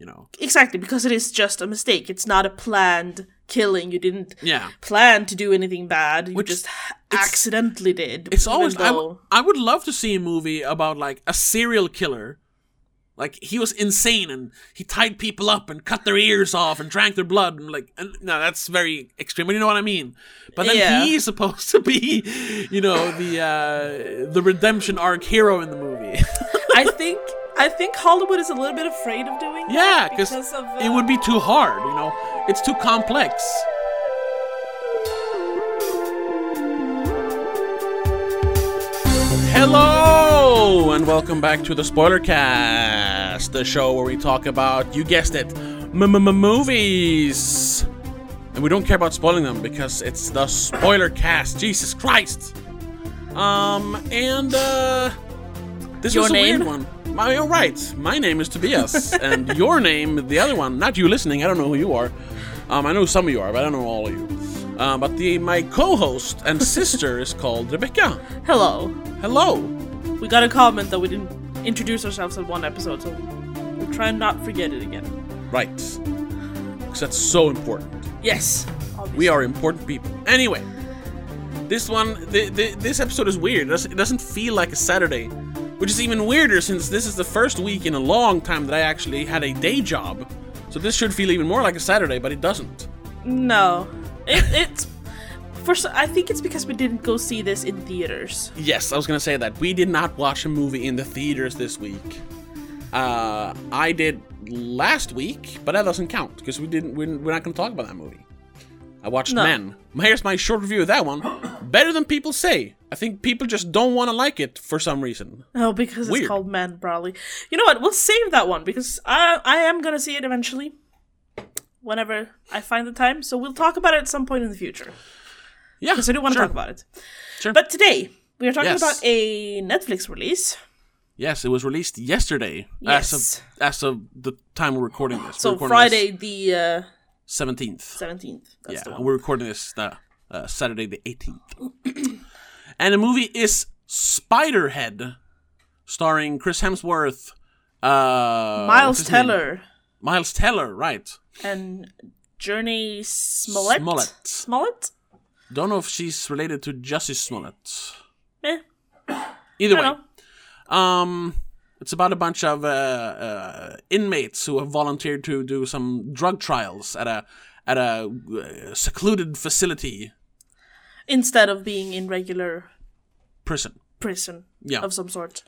you know. Exactly, because it is just a mistake. It's not a planned killing. You didn't Yeah. plan to do anything bad. You Which- just accidentally did. It's always though- I would love to see a movie about like a serial killer. Like he was insane and he tied people up and cut their ears off and drank their blood and like and, no that's very extreme but you know what I mean. But then Yeah. he's supposed to be, you know, the uh the redemption arc hero in the movie. I think I think Hollywood is a little bit afraid of doing yeah, that because because of it uh, would be too hard, you know. It's too complex. Hello and welcome back to the Spoiler Cast, the show where we talk about, you guessed it, movies. And we don't care about spoiling them because it's the Spoiler Cast. Jesus Christ. Um, and uh this Your was a weird name? One. My, you're right. My name is Tobias, and your name, the other one, not you listening. I don't know who you are. Um, I know some of you are, but I don't know all of you. Uh, but the my co-host and sister is called Rebecca. hello. Hello. We got a comment that we didn't introduce ourselves in one episode, so we'll try and not forget it again. Right. Because that's so important. Yes. We are important people. Anyway, this one, the, the, this episode is weird. It doesn't, it doesn't feel like a Saturday, which is even weirder since this is the first week in a long time that I actually had a day job. So this should feel even more like a Saturday, but it doesn't. No. It, it's first. I think it's because we didn't go see this in theaters. Yes, I was gonna say that. We did not watch a movie in the theaters this week. Uh, I did last week, but that doesn't count because we didn't. We're, we're not gonna talk about that movie. I watched No. Men. Here's my short review of that one. Better than people say. I think people just don't want to like it for some reason. Oh, because it's called Men, probably. You know what? We'll save that one because I I am gonna see it eventually, whenever I find the time. So we'll talk about it at some point in the future Yeah, because I do want to sure. talk about it. Sure. But today we are talking Yes. about a Netflix release. Yes, it was released yesterday. Yes. As of as of the time we're recording this. So Friday the uh, seventeenth. seventeenth. Yeah, the one. we're recording this the uh, Saturday the 18th. and the movie is Spiderhead, starring Chris Hemsworth, uh, Miles his name? Teller Miles Teller, right? and Jurnee Smollett. Smollett. Smollett. Don't know if she's related to Jussie Smollett. Eh, Either way, know. um, it's about a bunch of uh, uh, inmates who have volunteered to do some drug trials at a at a uh, secluded facility Instead of being in regular prison. prison Yeah. of some sort.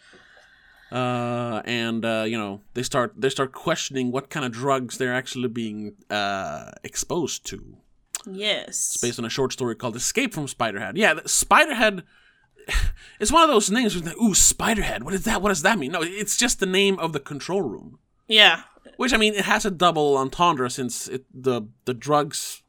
uh, and uh, you know they start they start questioning what kind of drugs they're actually being uh, exposed to. Yes. it's Based on a short story called "Escape from Spiderhead." Yeah, Spiderhead. It's one of those names. Where, Ooh, Spiderhead. What is that? What does that mean? No, it's just the name of the control room. Yeah. Which I mean, it has a double entendre since it, the the drugs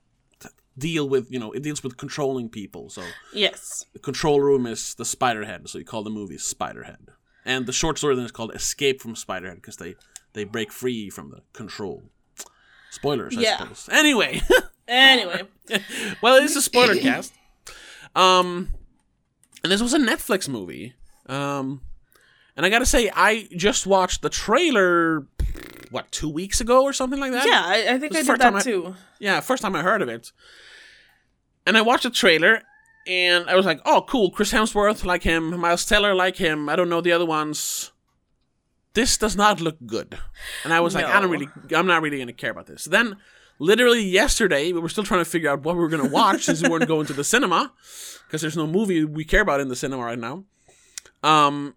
deal with you know it deals with controlling people. So Yes. the control room is the Spiderhead, so you call the movie Spiderhead. And the short story then is called Escape from Spiderhead because they they break free from the control. Spoilers, I Yeah. suppose. Anyway, Anyway. well, it's a spoiler cast. Um, and this was a Netflix movie. Um, and I gotta say, I just watched the trailer. What two weeks ago or something like that? yeah, I, I think I did that I- too. Yeah, first time I heard of it. And I watched the trailer, and I was like, "Oh, cool! Chris Hemsworth like him, Miles Teller like him. I don't know the other ones. This does not look good." And I was like, "I don't really, I'm not really gonna care about this." Then, literally yesterday, we were still trying to figure out what we were gonna watch since we weren't going to the cinema, because there's no movie we care about in the cinema right now. Um,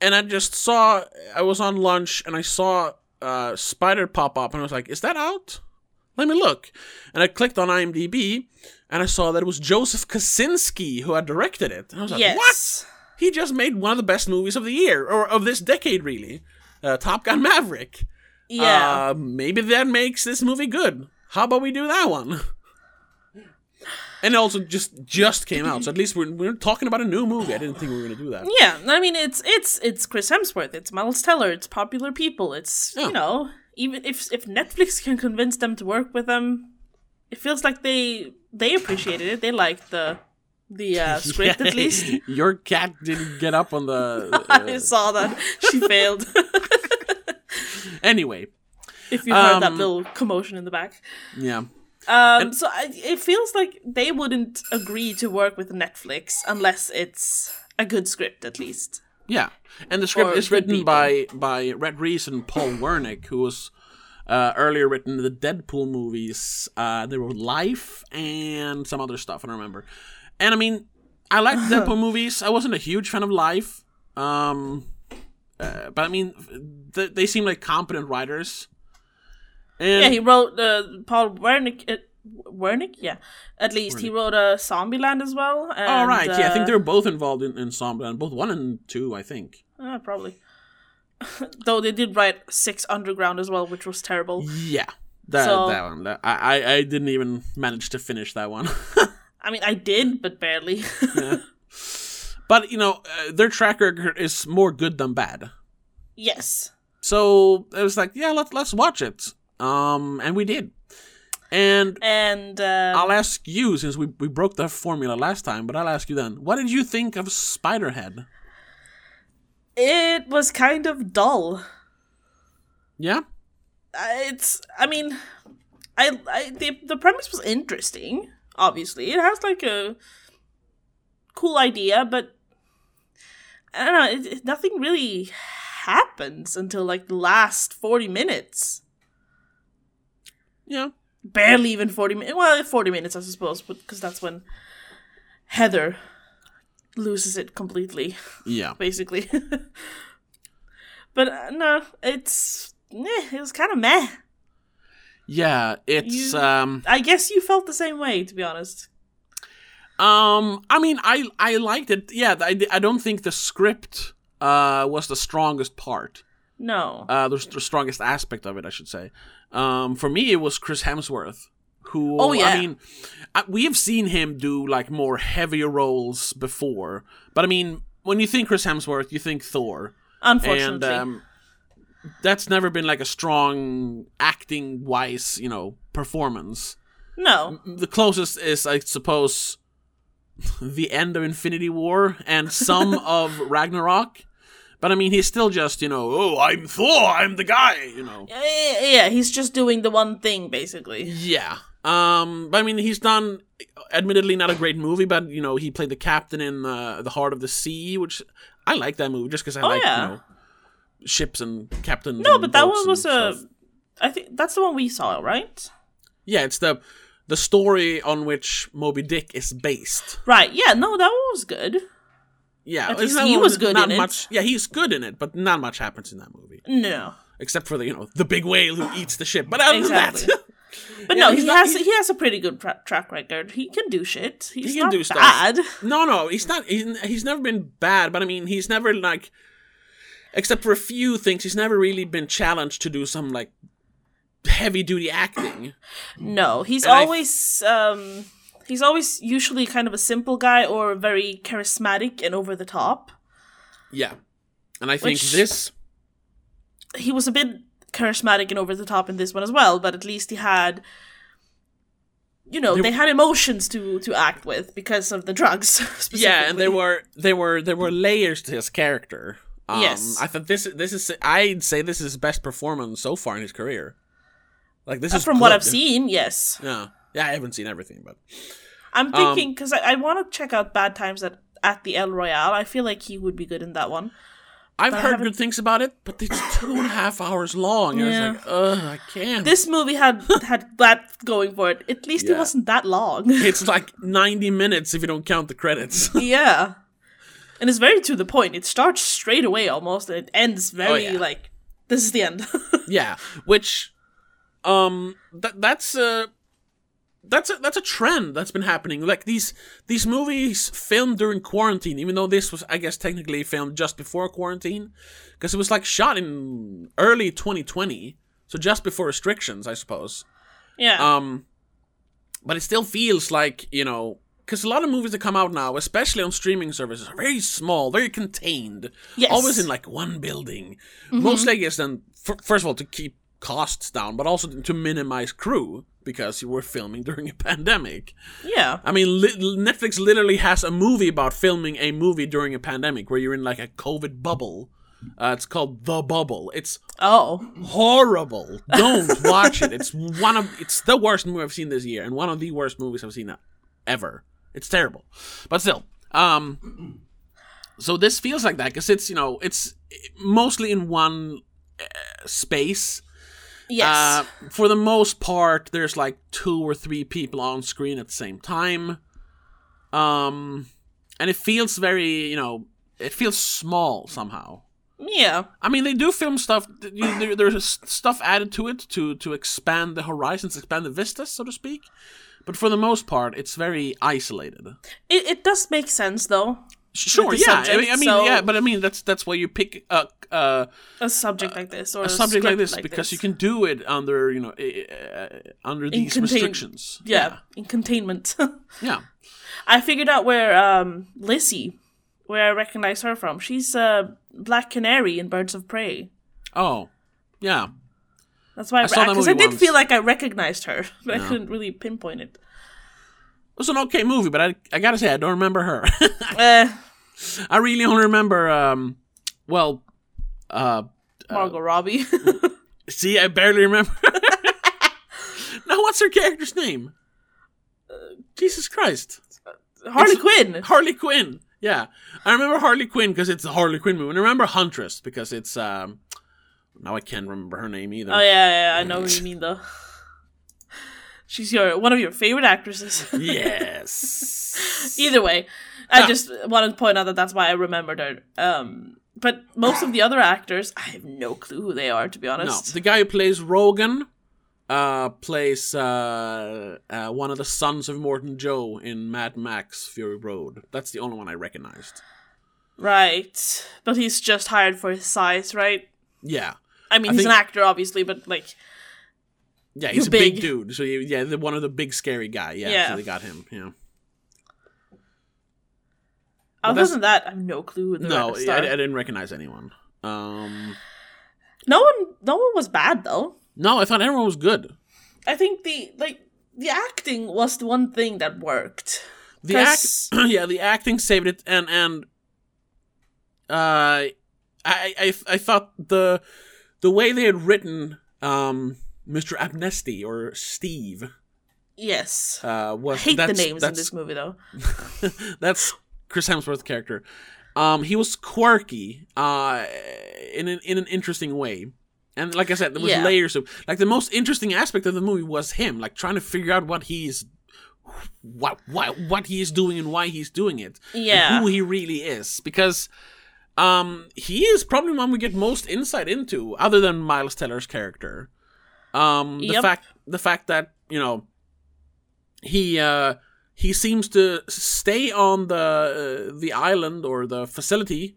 and I just saw, I was on lunch, and I saw uh, Spider pop up, and I was like, "Is that out?" let me look. And I clicked on IMDb and I saw that it was Joseph Kosinski who had directed it. And I was like, yes. what? He just made one of the best movies of the year, or of this decade, really. Uh, Top Gun Maverick. Yeah. Uh, maybe that makes this movie good. How about we do that one? And it also just just came out, so at least we're, we're talking about a new movie. I didn't think we were going to do that. yeah. I mean, it's it's it's Chris Hemsworth. It's Miles Teller. It's popular people. It's Yeah. you know, even if if Netflix can convince them to work with them, it feels like they they appreciated it. They liked the the uh, script at least. Your cat didn't get up on the. I uh, saw that she failed. Anyway, If you heard that Um, little commotion in the back. Yeah. Um, so I, it feels like they wouldn't agree to work with Netflix unless it's a good script, at least. Yeah, and the script Or is written people. by by Rhett Reese and Paul Wernick, who was uh, earlier written the Deadpool movies. Uh, there were Life and some other stuff. I don't remember. And I mean, I liked the Deadpool movies. I wasn't a huge fan of Life, um, uh, but I mean, th- they seem like competent writers. And Yeah, he wrote uh, Paul Wernick. Uh, Wernick, yeah. At least he wrote a uh, Zombieland as well. And, oh right, yeah, I think uh, they were both involved in Ensemble, and both one and two, I think. uh, probably. Though they did write Six Underground as well, which was terrible. Yeah, that So- that one. That, I I I didn't even manage to finish that one. I mean, I did, but barely. But you know, uh, their track record is more good than bad. yes. So it was like, yeah, let's let's watch it. Um, and we did. And And uh, I'll ask you since we we broke the formula last time, but I'll ask you then. What did you think of Spiderhead? it was kind of dull. Yeah, Uh, It's, I mean, I, I the the premise was interesting. Obviously, it has like a cool idea, but I don't know. It, it- nothing really happens until like the last forty minutes. Yeah, Barely even forty minutes. Well, forty minutes, I suppose, because that's when Heather loses it completely, yeah. basically. but uh, no, it's eh, it was kind of meh. Yeah, it's You- um I guess you felt the same way, to be honest. um I mean I I liked it. Yeah, I I don't think the script uh was the strongest part. No. uh, the, the strongest aspect of it, I should say. Um, for me, it was Chris Hemsworth, who Oh, yeah. I mean, I, we have seen him do like more heavier roles before, but I mean, when you think Chris Hemsworth, you think Thor, and Unfortunately. um, that's never been like a strong acting wise, you know, performance. no. The closest is, I suppose, the end of Infinity War and some of Ragnarok. But I mean, he's still just, you know, oh, I'm Thor, I'm the guy, you know. Yeah, yeah, he's just doing the one thing, basically. Yeah. Um, but I mean, he's done, admittedly, not a great movie, but you know, he played the captain in uh, the Heart of the Sea, which I like that movie just because I Oh, like yeah. you know ships and captains. No, and but that one was a. stuff. I think that's the one we saw, right? yeah. It's the the story on which Moby Dick is based. Right. Yeah. No, that one was good. Yeah, he one was good not in it. much, Yeah, he's good in it, but not much happens in that movie No. except for the you know the big whale who eats the ship. But other Exactly. than that, But Yeah, no, he not- has he- has a pretty good tra- track record. He can do shit. He's he can not do stuff. bad. No, no, he's not. He's, he's never been bad, but I mean, he's never like, except for a few things, he's never really been challenged to do some like heavy duty acting. No, he's And I- always um he's always usually kind of a simple guy or very charismatic and over the top. Yeah, and I think Which- this. He was a bit charismatic and over the top in this one as well, but at least he had you know, There- they had emotions to to act with because of the drugs. Yeah, and there were there were there were layers to his character. Um, Yes. I thought this this is I'd say this is his best performance so far in his career. Like this Uh, is from what. I've seen, yes. Yeah, yeah, I haven't seen everything, but I'm Um, thinking because I, I want to check out Bad Times at at the El Royale. I feel like he would be good in that one. I've But heard good things about it. But it's two and a half hours long. Yeah. I was like, ugh, I can't. This movie had had that going for it. At least it wasn't that long. it's like ninety minutes if you don't count the credits. yeah, and it's very to the point. It starts straight away almost, and it ends very Oh, yeah. like this is the end. yeah, which, um, that that's a that's a that's a trend that's been happening. Like these these movies filmed during quarantine, even though this was, I guess, technically filmed just before quarantine, because it was like shot in early 2020, so just before restrictions, I suppose. yeah, Um, but it still feels like you know. Because a lot of movies that come out now, especially on streaming services, are very small, very contained. Yes. Always in like one building. Mostly, I guess, then, f- first of all, to keep costs down, but also to minimize crew because you were filming during a pandemic. yeah, I mean, li- Netflix literally has a movie about filming a movie during a pandemic where you're in like a COVID bubble. Uh, it's called The Bubble. It's Oh, horrible. Don't watch it. It's one of it's the worst movie I've seen this year, and one of the worst movies I've seen ever. It's terrible, but still. Um, so this feels like that because it's you know it's mostly in one uh, space. Yes. Uh, for the most part, there's like two or three people on screen at the same time. Um, and it feels very you know it feels small somehow. yeah. I mean, they do film stuff. th- You, there, there's stuff added to it to to expand the horizons, expand the vistas, so to speak. But for the most part, it's very isolated. It, it does make sense though. Sure, yeah. I mean, I mean so- yeah. But I mean, that's that's why you pick a uh, A subject like this or a subject like this because this. you can do it under you know uh, under these contain- restrictions. yeah, in containment. yeah. I figured out where um Lizzie, where I recognize her from. She's a Black Canary in Birds of Prey. Oh, yeah. That's why I saw that because I movie did once. feel like I recognized her, but I couldn't really pinpoint it. It was an okay movie, but I I gotta say I don't remember her. Uh, I really only remember um, well, uh, Margot Robbie. See, I barely remember. now, what's her character's name? Jesus Christ. Harley It's- Quinn. Harley Quinn. Yeah. I remember Harley Quinn because it's a Harley Quinn movie. And I remember Huntress because it's. um Now I can't remember her name either. Oh yeah, yeah, I know what you mean though. She's your one of your favorite actresses. Yes. Either way, I Yeah. just wanted to point out that that's why I remembered her. Um, but most of the other actors, I have no clue who they are, to be no, honest. the guy who plays Rogan uh, plays uh, uh, one of the sons of Morton Joe in Mad Max Fury Road. That's the only one I recognized. Right, but he's just hired for his size, right? Yeah. I mean, I he's think- an actor, obviously, but like, Yeah, he's a big. big. dude. So you, yeah, the, one of the big scary guy. Yeah, Yeah. so they got him. Yeah. other that's- than that, I have no clue. Who the No, I, I didn't recognize anyone. Um, no one, no one was bad though. no, I thought everyone was good. I think the like the acting was the one thing that worked. The act, 'Cause- yeah, the acting saved it, and and uh, I I I thought the the way they had written um Mr. Abnesti or Steve Yes, uh was I hate the names in this movie though. that's Chris Hemsworth's character. Um, he was quirky, uh, in an in an interesting way, and like I said, there was Yeah. layers of like the most interesting aspect of the movie was him, like trying to figure out what he's, what what what he is doing and why he's doing it, and Yeah. who he really is, because. Um, he is probably one we get most insight into, other than Miles Teller's character. Um, the Yep. fact the fact that you know he uh he seems to stay on the uh, the island or the facility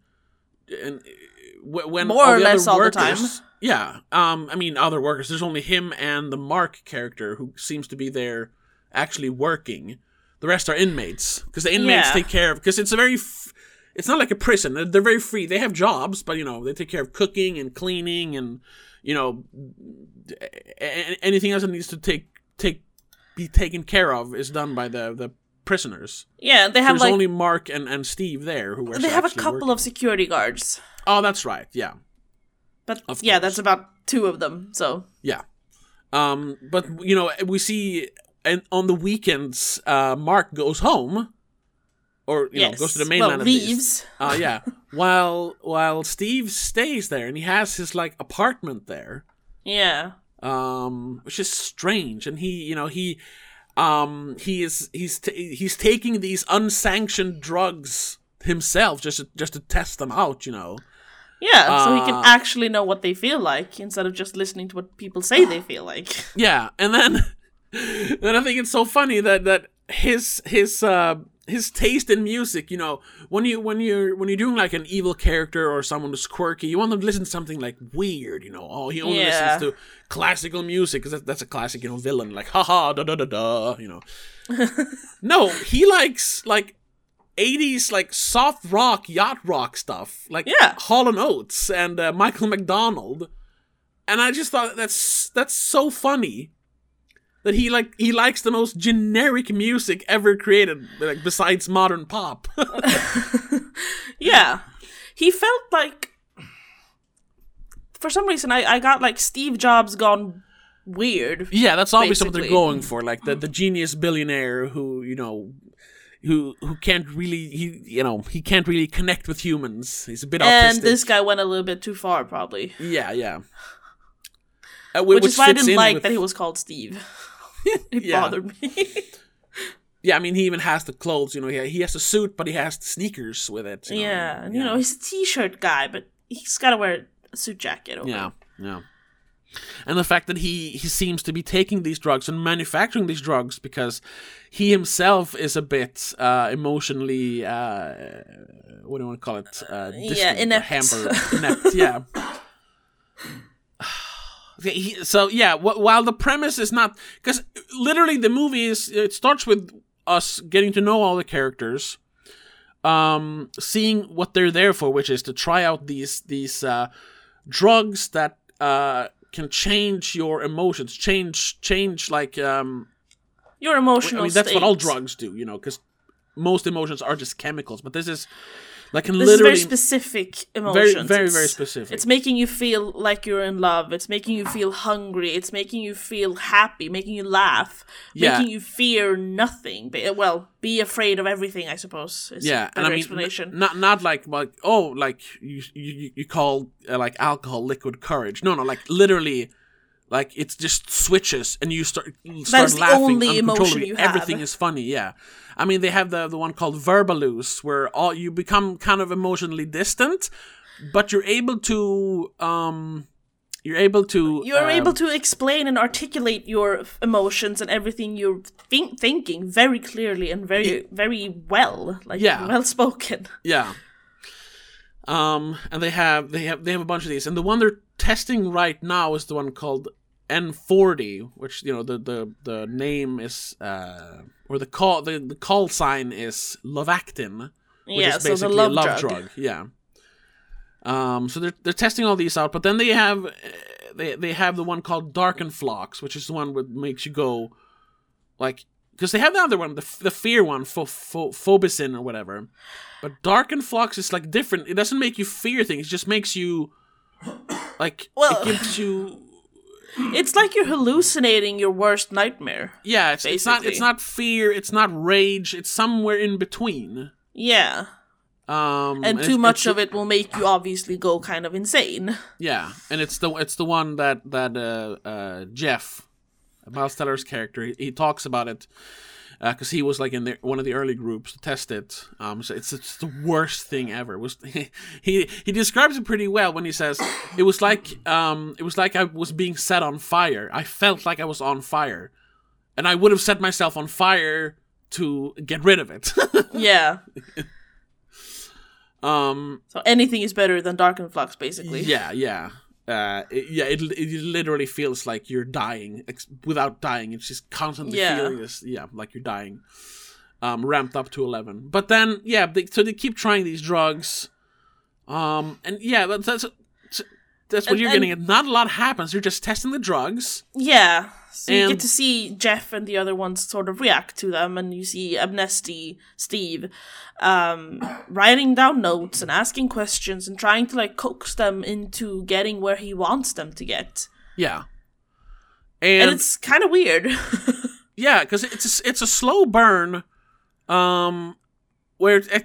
and uh, when More or less other all the time. yeah um i mean other workers there's only him and the mark character who seems to be there actually working the rest are inmates because the inmates Yeah. take care of because it's a very f- it's not like a prison They're- they're very free they have jobs but you know they take care of cooking and cleaning and you know anything else that needs to take take be taken care of is done by the the prisoners. Yeah, they have There's like only Mark and, and Steve there who they have a couple working. of security guards, Oh, that's right. Yeah, but Of yeah, course. that's about two of them. So yeah. Um, but you know, we see and on the weekends, uh, Mark goes home, or you know, goes to the well, mainland. least. leaves. Uh, yeah. while while Steve stays there and he has his like apartment there. Yeah, um, which is strange. And he, you know, he, um, he is he's t- he's taking these unsanctioned drugs himself just to, just to test them out. You know, yeah. so he can Uh, actually know what they feel like instead of just listening to what people say they feel like. yeah. And then, then I think it's so funny that that his his uh his taste in music, you know, when you when you're when you're doing like an evil character or someone who's quirky, you want them to listen to something like weird, you know. Oh, he only Yeah. listens to classical music because that, that's a classic, you know, villain like haha da da da da, you know. no, he likes like 80s like soft rock, yacht rock stuff, like Yeah. Hall and Oates and uh, Michael McDonald. And I just thought that's that's so funny that he like he likes the most generic music ever created, like besides modern pop. yeah, he felt like for some reason I, I got like Steve Jobs gone weird. Yeah, that's obviously what they're going for, like the, the genius billionaire who you know, who who can't really he you know he can't really connect with humans. He's a bit And autistic. this guy went a little bit too far, probably. yeah, yeah. Uh, whi- Which, is why I didn't like with- that he was called Steve. it Yeah. bothered me. Yeah, I mean he even has the clothes. You know, he he has a suit, but he has the sneakers with it. you know, yeah, and you know he's a t-shirt guy, but he's got to wear a suit jacket. Over. Yeah, yeah. And the fact that he he seems to be taking these drugs and manufacturing these drugs because he himself is a bit uh, emotionally uh, what do you want to call it? Uh, distant or inept. hampered, inept. Yeah. He, so yeah, wh- while the premise is not because literally the movie is it starts with us getting to know all the characters, um, seeing what they're there for, which is to try out these these uh, drugs that uh, can change your emotions, change change like um, Your emotional I mean that's what all drugs do, you know, because most emotions are just chemicals, but this is like can This is very specific very emotions. very It's- very specific. It's making you feel like you're in love. It's making you feel hungry. It's making you feel happy, making you laugh, Yeah. making you fear nothing. Well, be afraid of everything, I suppose. Is yeah, and I mean, explanation. n- not not like like oh like you you you call uh, like alcohol liquid courage. No, no, like literally, like it's just switches and you start you start laughing only emotion uncontrollably. you have. Everything is funny. Yeah, I mean they have the the one called Verbaluce where all you become kind of emotionally distant, but you're able to um you're able to You're um, able to explain and articulate your emotions and everything you're think- thinking very clearly and very, very well, like Yeah. well spoken. Yeah. Um, and they have they have they have a bunch of these, and the one they're testing right now is the one called N40, which you know the the the name is uh or the call the, the call sign is Luvactin, which yeah, is so basically the love, a love drug. drug. Yeah. Um, so they're they're testing all these out, but then they have they they have the one called Darkenfloxx, which is the one that makes you go like because they have the other one, the the fear one, pho- pho- phobicin or whatever. But Darkenfloxx is like different. It doesn't make you fear things; it just makes you like Well- it gives you It's like you're hallucinating your worst nightmare. yeah. It's, it's not it's not fear. It's not rage. It's somewhere in between. Yeah. Um, And too it's- much of it will make you obviously go kind of insane. Yeah, and it's the it's the one that that uh, uh, Jeff, Miles Teller's character, he, he talks about it because he was like in the, one of the early groups to test it. Um, so it's it's the worst thing ever. It was he he describes it pretty well when he says it was like um it was like I was being set on fire. I felt like I was on fire, and I would have set myself on fire to get rid of it. Yeah. um, So anything is better than Darkenfloxx, basically. Yeah, yeah. Uh, it, yeah, it, it literally feels like you're dying ex- without dying. It's just constantly Yeah. feeling this, yeah, like you're dying. Um, ramped up to eleven, but then yeah, they, so they keep trying these drugs, um, and yeah, that's that's, that's what And- you're and- getting. at. Not a lot happens. You're just testing the drugs. Yeah. So you get to see Jeff and the other ones sort of react to them, and you see Abnesti Steve um, writing down notes and asking questions and trying to like coax them into getting where he wants them to get. Yeah, And, and, it's kind of weird. Yeah, because it's a, it's a slow burn, um, where I,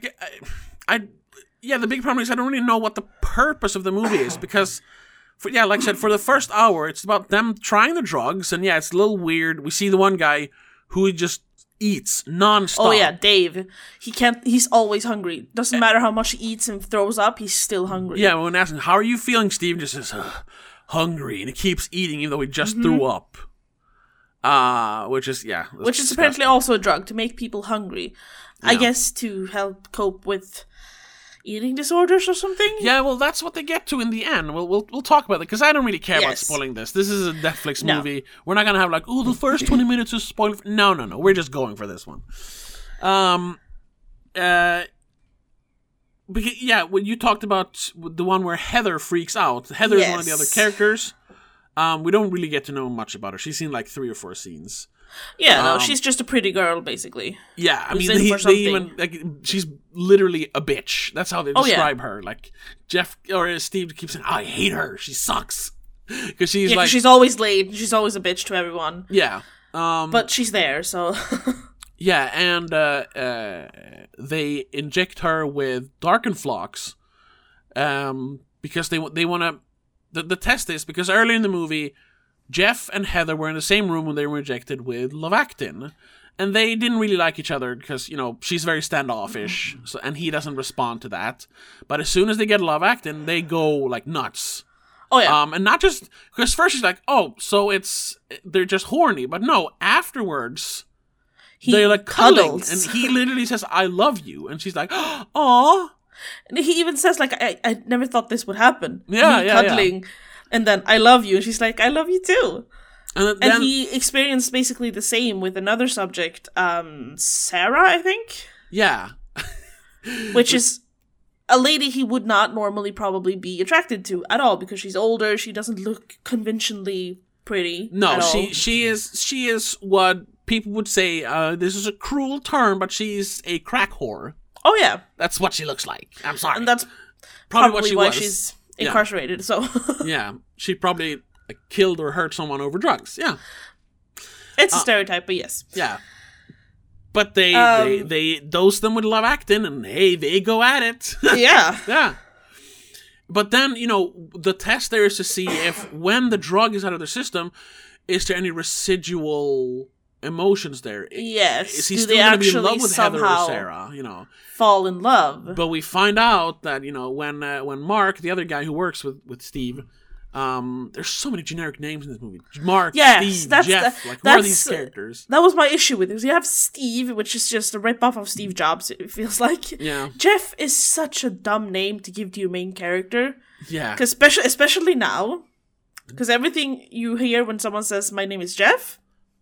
I, yeah, the big problem is I don't really know what the purpose of the movie is because, for yeah, like I said, for the first hour, it's about them trying the drugs, and yeah, it's a little weird. We see the one guy who just eats nonstop. oh yeah, Dave. He can't. He's always hungry. Doesn't matter how much he eats and throws up. He's still hungry. yeah. When asking how are you feeling, Steve just says "Ugh, hungry, and he keeps eating even though he just threw up. Uh, which is yeah, Mm-hmm. which is disgusting. apparently also a drug to make people hungry. I guess to help cope with eating disorders or something. Yeah, well, that's what they get to in the end. We'll we'll, we'll talk about it because I don't really care about spoiling this. This is a Netflix No. movie. We're not gonna have like, oh, the first twenty minutes is spoiled. No, no, no. We're just going for this one. Um, uh, because, yeah, when you talked about the one where Heather freaks out, Heather is one of the other characters. Um, we don't really get to know much about her. She's in like three or four scenes. Yeah, no, Um, she's just a pretty girl, basically. Yeah, I mean, they, they even like she's literally a bitch. That's how they Oh, yeah. describe her. Like Jeff or Steve keeps saying, "I hate her. She sucks," because she's Yeah, like, she's always late. She's always a bitch to everyone. yeah, um, But she's there, so yeah, and uh, uh, they inject her with Darkenfloxx, um, because they they want to. The, the test is because early in the movie, Jeff and Heather were in the same room when they were injected with Luvactin. And they didn't really like each other because, you know, she's very standoffish, so, and he doesn't respond to that. But as soon as they get Luvactin, they go like nuts. oh yeah, Um, and not just because first she's like, oh, so it's they're just horny, but no, afterwards he they're like cuddling, and he literally says, "I love you," and she's like, oh. And he even says like, "I, I never thought this would happen." Yeah, yeah, yeah. And then I love you, and she's like, "I love you too." And then And he experienced basically the same with another subject, um, Sarah, I think, yeah, which is a lady he would not normally probably be attracted to at all because she's older. She doesn't look conventionally pretty. no, she she is she is what people would say. Uh, this is a cruel term, but she's a crack whore. Oh yeah, That's what she looks like. I'm sorry. and that's probably, probably, what she why was. she's Yeah. incarcerated. So yeah, she probably killed or hurt someone over drugs. Yeah, it's Uh, a stereotype, but yes. yeah. But they Um, they they dose them with Luvactin, and hey, they go at it. yeah. Yeah. But then, you know, the test there is to see if when the drug is out of the system, is there any residual emotions there? Yes. Is he Do still going to be in love with Heather or Sarah? You know, fall in love? but we find out that you know when uh, when Mark, the other guy who works with with Steve, um, there's so many generic names in this movie. Mark, Yes, Steve, that's Jeff. the- like, who are these characters? That was my issue with it. You have Steve, which is just a rip-off of Steve Jobs. It feels like. Yeah, Jeff is such a dumb name to give to your main character, yeah, because especially especially now, because everything you hear when someone says "My name is Jeff,"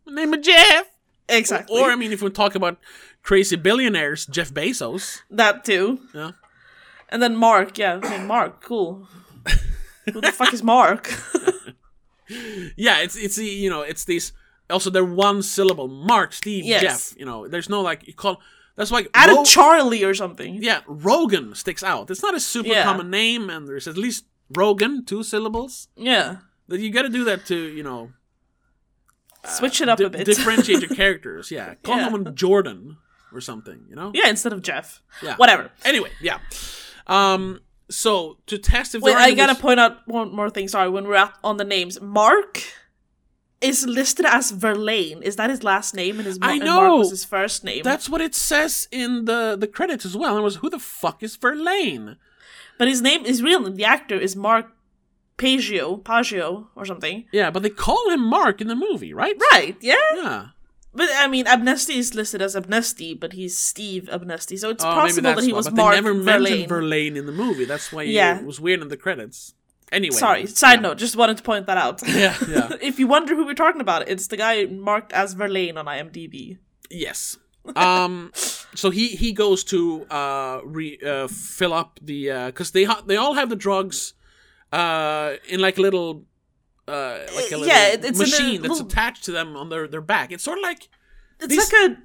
my name is Jeff. exactly, Or I mean, if we talk about crazy billionaires, Jeff Bezos. that too, Yeah. and then Mark. Yeah, okay, Mark, cool. Who the fuck is Mark? Yeah, it's it's the you know it's these also they're one syllable. Mark, Steve, Yes. Jeff. You know, there's no like you call that's like Add Ro- a Charlie or something. yeah Rogan sticks out. It's not a super Yeah. common name, and there's at least Rogan two syllables. Yeah, That you got to do that to you know switch it up di- a bit. differentiate your characters. Yeah, call Yeah. someone Jordan or something. You know. yeah, instead of Jeff. Yeah. Whatever. Anyway, yeah. Um. So to test if Wait, I gotta res- point out one more thing. Sorry, when we're on the names, Mark is listed as Verlaine. Is that his last name? And his I and know. Mark was his first name. That's what it says in the the credits as well. And it was who the fuck is Verlaine? but his name, is real name, the actor is Mark Paguio, Paguio or something. Yeah, but they call him Mark in the movie, right? Right? Yeah. Yeah. But I mean, Abnesti is listed as Abnesti, but he's Steve Abnesti, so it's Oh, possible that he why, was but Mark they never Verlaine. mentioned Verlaine in the movie. That's why Yeah. it was weird in the credits. Anyway. Sorry, side yeah. note. Just wanted to point that out. Yeah, yeah. if you wonder who we're talking about, it's the guy marked as Verlaine on IMDb. Yes. Um. so he he goes to uh re uh fill up the uh because they ha- they all have the drugs uh in like little uh like a Uh, little yeah, it's in a machine that's little- attached to them on their their back. It's sort of like It's These- like a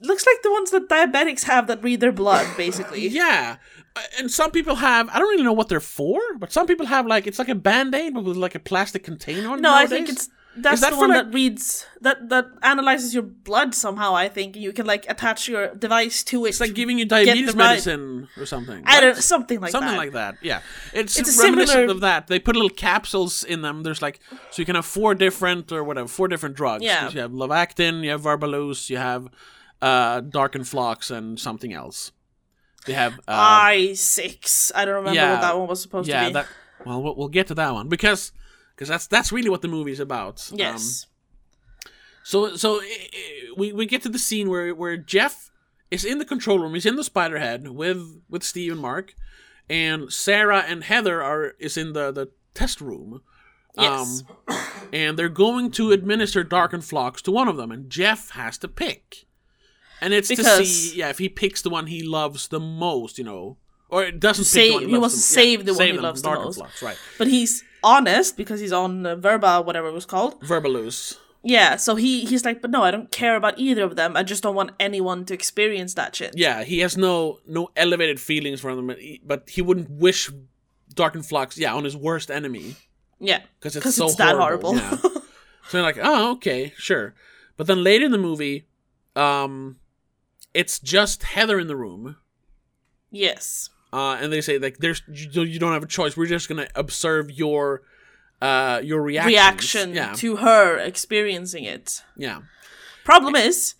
looks like the ones that diabetics have that read their blood, basically. yeah. Uh, And some people have I don't really know what they're for, but some people have like it's like a band aid but with like a plastic container on it No, I think it's that's that the one like- that reads that that analyzes your blood somehow. I think you can like attach your device to it. It's like giving you diabetes the right- medicine or something. I don't something like something that. like that. Yeah, it's, It's reminiscent similar- of that. They put little capsules in them. There's like so you can have four different or whatever, four different drugs. Yeah. You have Luvactin, you have Verbaluce, you have uh, Darkenfloxx, and something else. They have uh, I six. I don't remember yeah, what that one was supposed yeah. to be. That well, we'll we'll get to that one because because that's that's really what the movie is about. Um, yes. So so i- i- we we get to the scene where where Jeff is in the control room. He's in the Spiderhead with with Steve and Mark, and Sarah and Heather are is in the the test room. yes. Um, and they're going to administer Darkenfloxx to one of them, and Jeff has to pick. And it's to see, yeah, if he picks the one he loves the most, you know, or it doesn't pick the one he, he loves wants to save the one he loves from the most. Darkenfloxx, right? but he's honest because he's on uh, Verba, whatever it was called. Verbaluce. Yeah, so he he's like, but no, I don't care about either of them. I just don't want anyone to experience that shit. Yeah, he has no no elevated feelings for them, but he wouldn't wish Darkenfloxx, yeah, on his worst enemy Yeah, because it's 'Cause so it's that horrible. horrible. Yeah. so you're like, oh, okay, sure. But then later in the movie, um, it's just Heather in the room, yes, uh, and they say like, "There's you, you don't have a choice. We're just gonna observe your, uh, your reactions. reaction yeah, to her experiencing it. yeah, Problem is,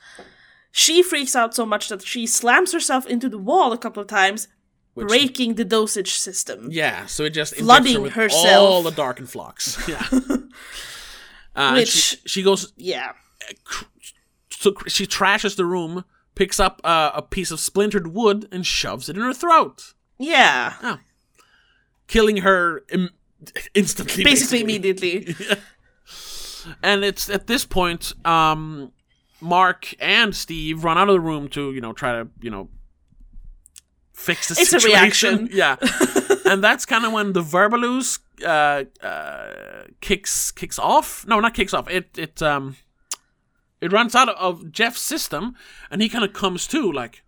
she freaks out so much that she slams herself into the wall a couple of times, Which- breaking the dosage system. yeah. So it just Flooding her herself. all the Darkenfloxx. Yeah. Uh, Which- she, she goes Yeah. so she trashes the room, picks up uh, a piece of splintered wood, and shoves it in her throat, Yeah. killing her Im- instantly. Basically, immediately. And it's at this point, um, Mark and Steve run out of the room to you know try to you know fix the It's a situation. reaction. yeah, and that's kind of when the Verbaluce uh, uh, kicks kicks off. No, not kicks off. It it um it runs out of Jeff's system, and he kind of comes to like,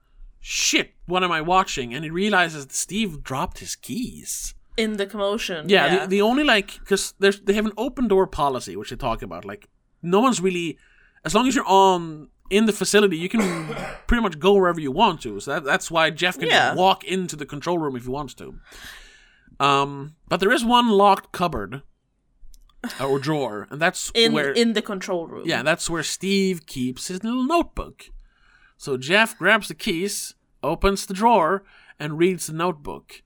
shit, what am I watching? And he realizes that Steve dropped his keys. In the commotion. Yeah, Yeah. The, the only like because they have an open door policy which they talk about. Like no one's really as long as you're on in the facility, you can pretty much go wherever you want to. So that, that's why Jeff can Yeah. just walk into the control room if he wants to. Um, but there is one locked cupboard uh, or drawer, and that's in where in the control room. yeah, that's where Steve keeps his little notebook. So Jeff grabs the keys, opens the drawer, and reads the notebook.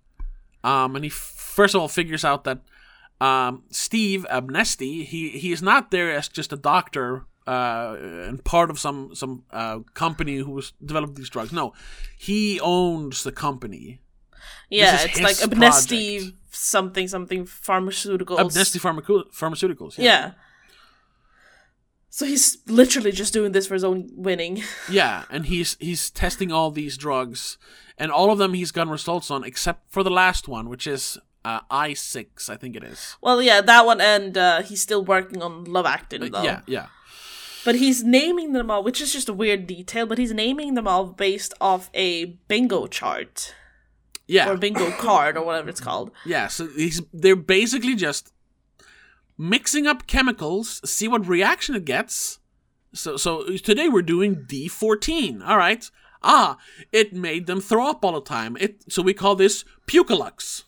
Um, and he f- first of all figures out that um, Steve Abnesti he he is not there as just a doctor uh, and part of some some uh, company who's developed these drugs. No, he owns the company. Yeah, it's like his Abnesti project. something something pharmaceuticals. Abnesti Pharmaco- Pharmaceuticals. Yeah. So he's literally just doing this for his own winning. Yeah, and he's he's testing all these drugs, and all of them he's gotten results on, except for the last one, which is uh, I six, I think it is. Well, yeah, that one, and uh, he's still working on Luvactin, though. Yeah, yeah, But he's naming them all, which is just a weird detail, but he's naming them all based off a bingo chart. yeah, Or bingo card, or whatever it's called. yeah. So he's they're basically just mixing up chemicals, see what reaction it gets. So so today we're doing D fourteen. All right. Ah, it made them throw up all the time. It so we call this Pucalux.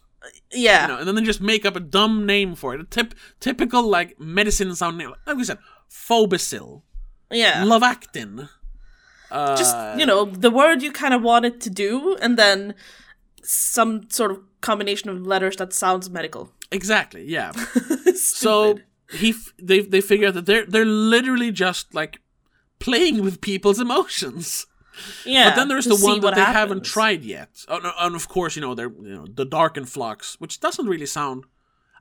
Yeah. you know, and then they just make up a dumb name for it. A tip, typical like medicine sound name. Like we said, Phobicil, yeah. Luvactin. Uh, just, you know, the word you kind of want it to do, and then some sort of combination of letters that sounds medical. Exactly, yeah. so he, f- they, they figure out that they're they're literally just like playing with people's emotions. yeah. But then there's the one that they haven't tried yet. Oh, no, and of course, you know, they're you know the Darken Flux, which doesn't really sound.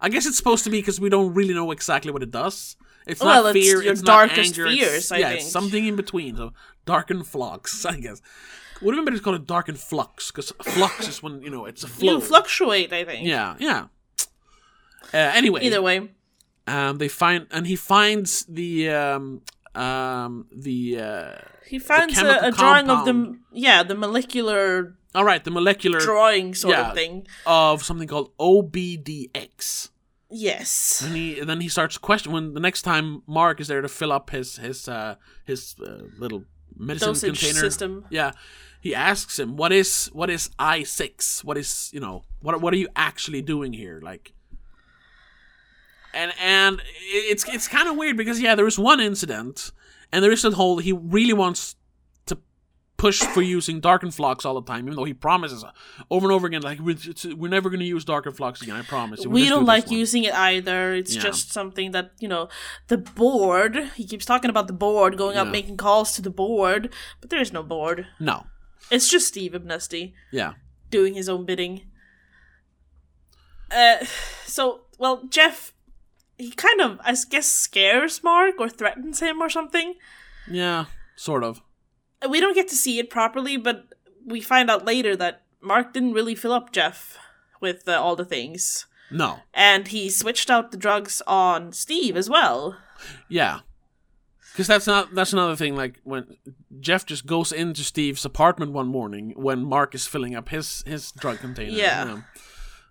I guess it's supposed to be because we don't really know exactly what it does. It's Well, not it's fear. your it's not darkest anger. it's- I yeah, it's something in between. So Darken Flux, I guess. Would have been better to call it Darken Flux because flux is when you know it's a flow. You fluctuate, I think. yeah, yeah. Uh, anyway, Either way. um, they find and he finds the um, um, the uh, He finds a, a drawing of the yeah the molecular all right the molecular drawing sort yeah. of thing. of something called OBDX. Yes. And he and then he starts questioning when the next time Mark is there to fill up his his uh, his uh, little medicine Dosage container system. Yeah, he asks him what is what is I six? What is you know what what are you actually doing here? Like, and and it's it's kind of weird because yeah, there is one incident and there is that whole he really wants to push for using Darkenfloxx all the time, even though he promises over and over again like we're, it's- we're never going to use Darkenfloxx again. I promise. We'll we do don't this like one." using it either. It's Yeah. just something that, you know, the board, he keeps talking about the board, going up making calls to the board, but there is no board. No. It's just Steve Abnesti Yeah. doing his own bidding. Uh, so, well, Jeff, he kind of, I guess, scares Mark or threatens him or something. Yeah. Sort of. We don't get to see it properly, but we find out later that Mark didn't really fill up Jeff with uh, all the things. No. and he switched out the drugs on Steve as well. Yeah. Because that's not that's another thing. Like when Jeff just goes into Steve's apartment one morning when Mark is filling up his his drug container. Yeah. you know.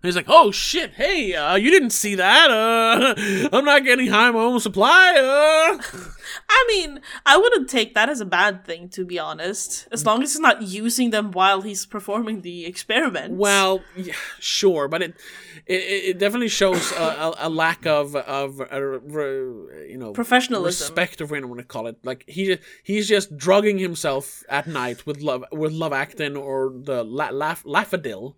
He's like, "Oh shit! Hey, uh, you didn't see that? Uh, I'm not getting high on my own supply. Uh." I mean, I wouldn't take that as a bad thing, to be honest, as long as he's not using them while he's performing the experiment. Well, yeah, sure, but it it, it definitely shows a, a, a lack of of uh, you know Professionalism. respect, or whatever you want to call it. Like he he's just drugging himself at night with love with Luvactin or the la- laugh, Laffodil.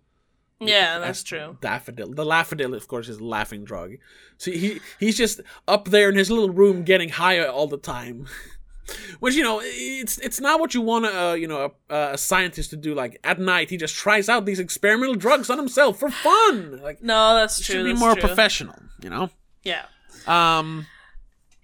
Yeah, that's true. Daffodil. The Laffodil, of course, is a laughing drug. So he he's just up there in his little room getting higher all the time. Which you know, it's it's not what you want a uh, you know a, a scientist to do. Like at night, he just tries out these experimental drugs on himself for fun. Like No, that's true. should be more true. professional, you know. Yeah. Um.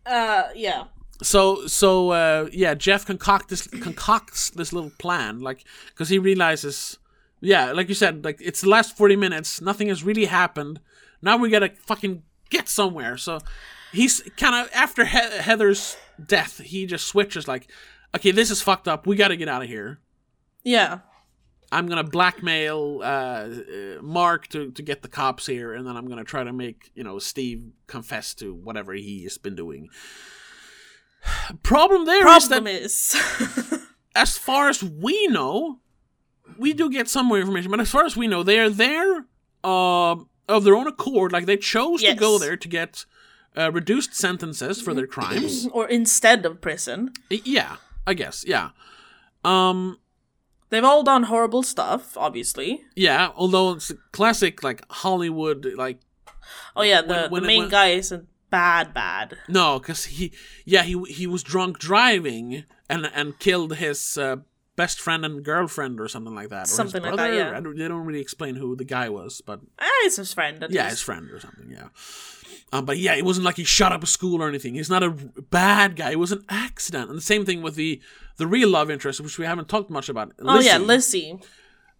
Uh, yeah. So so uh, yeah, Jeff concoct this concocts this little plan, like because he realizes, yeah, like you said, like it's the last forty minutes, nothing has really happened. Now we gotta fucking get somewhere. So he's kind of after he- Heather's death, he just switches like, okay, this is fucked up. We gotta get out of here. Yeah. I'm gonna blackmail uh, uh, Mark to, to get the cops here, and then I'm gonna try to make you know Steve confess to whatever he has been doing. Problem there is Problem that, is, as far as we know, we do get some more information, but as far as we know, they are there uh, of their own accord. Like they chose to go there to get uh, reduced sentences for their crimes. or instead of prison, yeah, I guess. Yeah. Um. they've all done horrible stuff. Obviously. Yeah. Although it's classic like Hollywood like Oh yeah, the, When- when the main went- guy isn't bad, bad. No, because he, yeah, he he was drunk driving and and killed his uh, best friend and girlfriend or something like that. Or Something like that, yeah. Don't, they don't really explain who the guy was, but Ah, it's his friend. yeah, least. his friend or something. Yeah. Um, but yeah, it wasn't like he shot up a school or anything. He's not a bad guy. It was an accident. And the same thing with the the real love interest, which we haven't talked much about. Oh yeah, Lizzie, Lissy.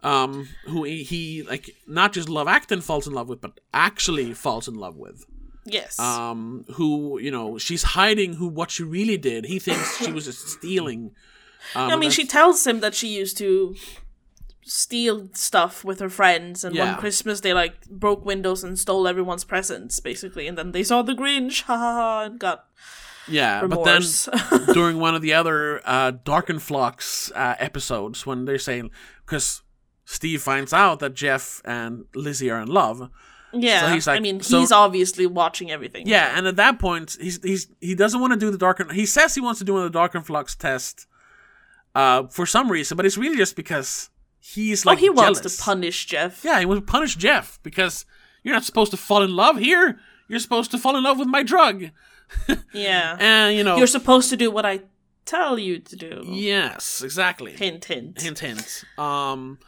um, who he, he like not just Luvactin falls in love with, but actually falls in love with Yes. um, who you know she's hiding who what she really did. He thinks she was just stealing. Um, I mean, she tells him that she used to steal stuff with her friends, and Yeah. one Christmas they like broke windows and stole everyone's presents, basically, and then they saw the Grinch, ha ha ha, and got yeah, but then during one of the other uh, Darkenfloxx uh, episodes, when they're saying because Steve finds out that Jeff and Lizzie are in love. yeah, So he's I mean, so- he's obviously watching everything. Yeah, and at that point, he's he's he doesn't want to do the Darken. He says he wants to do the Darkenfloxx test, uh, for some reason, but it's really just because he's like oh, like he wants to punish Jeff. Yeah, he wants to punish Jeff because you're not supposed to fall in love here. You're supposed to fall in love with my drug. Yeah, And you know, you're supposed to do what I tell you to do. yes, exactly. Hint, hint. Hint, hint. Um,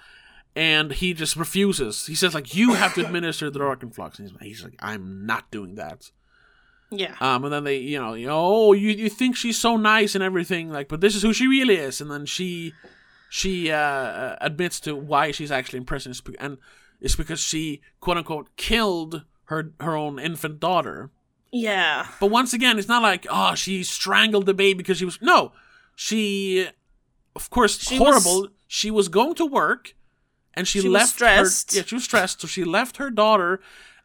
and he just refuses. He says like, "You have to administer the Darkenfloxx." And he's like, "I'm not doing that." Yeah, Um, and then they, you know, you know, oh, you you think she's so nice and everything, like, but this is who she really is. And then she, she uh, uh, admits to why she's actually in prison, and it's because she quote unquote killed her her own infant daughter. yeah. But once again, it's not like oh she strangled the baby because she was no, she, of course, She horrible. was- she was going to work, and she, She was left stressed. Her, yeah, she was stressed, so she left her daughter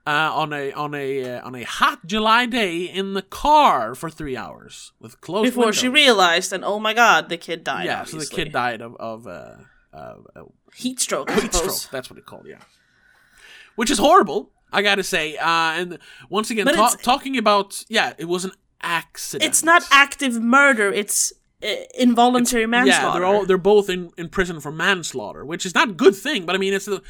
uh, on a on a uh, on a hot July day in the car for three hours with closed Before she realized, and oh my god, the kid died. yeah, so the kid died of of uh, uh, Heat stroke, heat stroke. That's what it called. Yeah, which is horrible. I gotta say, uh, and once again, ta- talking about yeah, it was an accident. It's not active murder. It's uh, involuntary manslaughter. Yeah, they're all they're both in, in prison for manslaughter, which is not a good thing. But I mean, it's the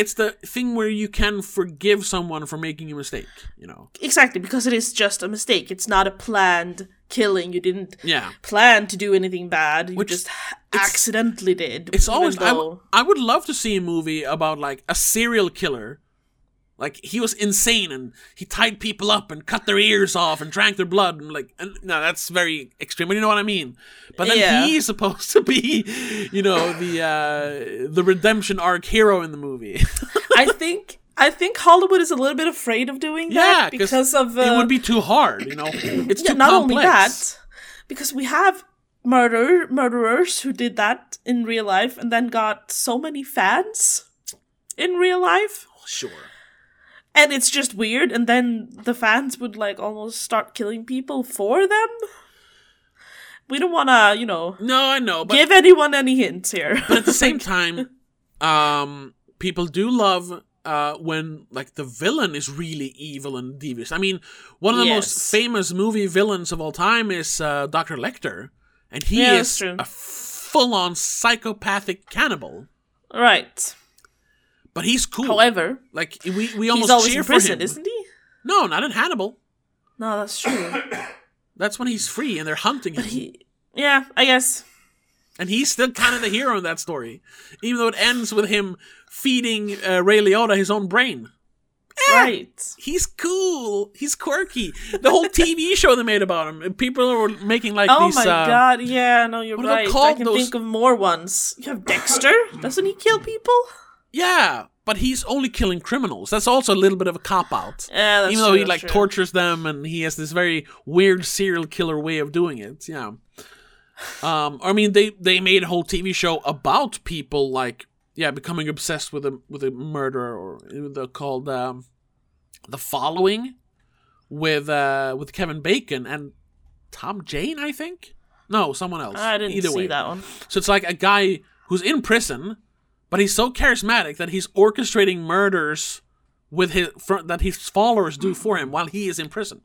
it's the thing where you can forgive someone for making a mistake. You know. exactly because it is just a mistake. It's not a planned killing. You didn't Yeah. plan to do anything bad. You Which- just accidentally did. It's always though- I would love to see a movie about like a serial killer. Like he was insane and he tied people up and cut their ears off and drank their blood and like and, no that's very extreme but you know what I mean. But then Yeah. he's supposed to be, you know, the uh the redemption arc hero in the movie. I think I think Hollywood is a little bit afraid of doing Yeah, that 'cause because of uh, it would be too hard, you know. It's yeah, too not complex. only that, because we have murder murderers who did that in real life and then got so many fans in real life, Sure. And it's just weird. And then the fans would like almost start killing people for them. We don't want to, you know, No, I know, but give anyone any hints here. but at the same time, um, people do love uh, when like the villain is really evil and devious. I mean, one of the most famous movie villains of all time is uh, Doctor Lecter, and he Yeah, is a full-on psychopathic cannibal. right. But he's cool. However, like we we he's almost always cheer in for prison, him. isn't he? No, not in Hannibal. No, that's true. That's when he's free and they're hunting him. but he, yeah, I guess. And he's still kind of the hero in that story, even though it ends with him feeding uh, Ray Liotta his own brain. Right. He's cool. He's quirky. The whole TV show they made about him. People were making like Oh these. Oh my uh, god, yeah, no, you're right. I can those- think of more ones. You have Dexter. Doesn't he kill people? Yeah, but he's only killing criminals. That's also a little bit of a cop out. Yeah, that's Even though true, he like true. tortures them and he has this very weird serial killer way of doing it. Yeah. Um, I mean, they they made a whole TV show about people like yeah becoming obsessed with a with a murderer or they're called um, the Following with uh with Kevin Bacon and Tom Jane, I think. No, someone else. I didn't Either see way. that one. So it's like a guy who's in prison, but he's so charismatic that he's orchestrating murders with his fr- that his followers do for him while he is in prison.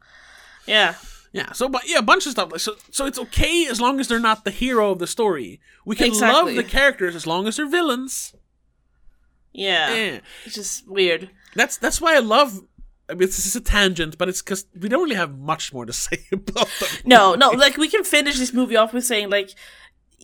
Yeah. Yeah, so but yeah, a bunch of stuff. Like so, so it's okay as long as they're not the hero of the story. We can Exactly. love the characters as long as they're villains. Yeah. Yeah, It's just weird. that's that's why I love. I mean, this is a tangent, but it's because we don't really have much more to say about them. No, no, like we can finish this movie off with saying like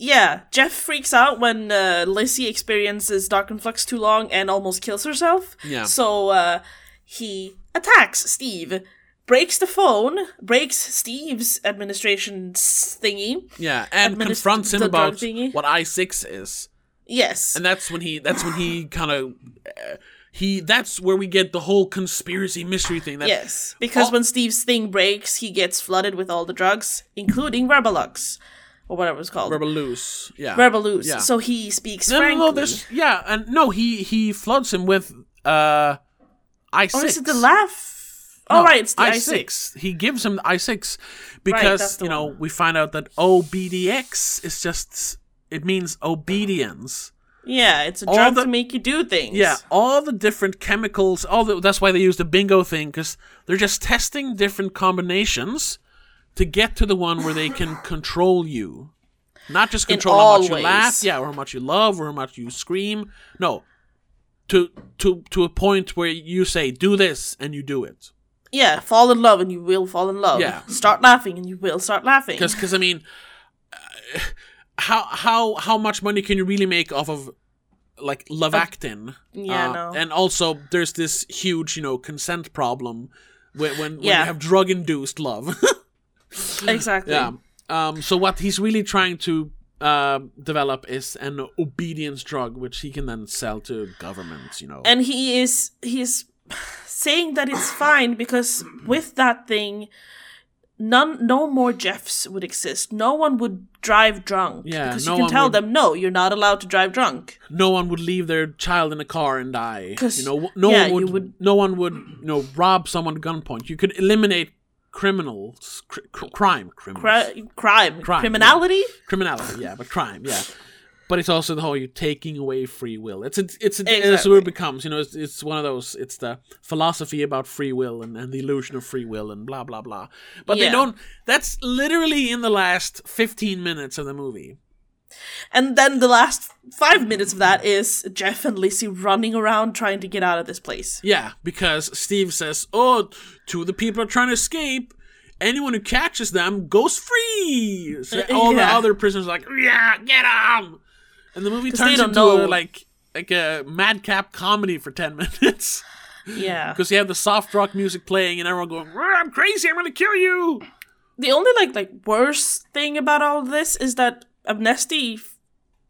yeah, Jeff freaks out when uh, Lizzie experiences Darkenfloxx too long and almost kills herself. Yeah. So uh, he attacks Steve, breaks the phone, breaks Steve's administration thingy. Yeah, and Administ- confronts him about what I six is. Yes. and that's when he that's when he kind of uh, he that's where we get the whole conspiracy mystery thing that Yes, because all- when Steve's thing breaks, he gets flooded with all the drugs, including Verbaluce, or whatever it's called. Rebel yeah Verbaluce. Yeah. So he speaks no, no, frankly. no, there's yeah and no he he floods him with uh i six or is it the laugh? oh, right, it's the I six. he gives him the i6 because that's the you know one. we find out that obdx is just it means obedience Yeah, it's a All drug the- to make you do things. Yeah, all the different chemicals, all the, that's why they use the bingo thing because they're just testing different combinations to get to the one where they can control you. Not just control how much you laugh, yeah, or how much you love, or how much you scream. No, to to to a point where you say do this and you do it. Yeah, fall in love and you will fall in love. Yeah. Start laughing and you will start laughing. Because because I mean, uh, how how how much money can you really make off of like Luvactin? Yeah, Uh, no. And also, there's this huge you know consent problem when when, when Yeah. you have drug induced love. exactly. yeah. Um. So what he's really trying to. Uh, develop is an obedience drug which he can then sell to governments you know And he is he is saying that it's fine because with that thing none no more Jeffs would exist. No one would drive drunk. Yeah, Because no you can tell would- them no, you're not allowed to drive drunk. no one would leave their child in a car and die. You know, no yeah, one would, would- No one would, you know, rob someone at gunpoint. You could eliminate criminals, cr- cr- crime, criminals, Cri- crime. Crime, Criminality? criminality. Yeah, but crime. Yeah, but it's also the whole you're taking away free will. It's a, it's a, it's Exactly. what it becomes. You know, it's, it's one of those. It's the philosophy about free will and, and the illusion of free will and blah blah blah. But they don't. That's literally in the last fifteen minutes of the movie. And then the last five minutes of that is Jeff and Lizzie running around trying to get out of this place. Yeah, because Steve says, "Oh, two of the people are trying to escape. Anyone who catches them goes free." So Uh, all the other prisoners are like, "Yeah, get them!" And the movie turns into know- a, like like a madcap comedy for ten minutes Yeah. because you have the soft rock music playing and everyone going, "I'm crazy! I'm gonna kill you!" The only like like worst thing about all this is that Abnesti f-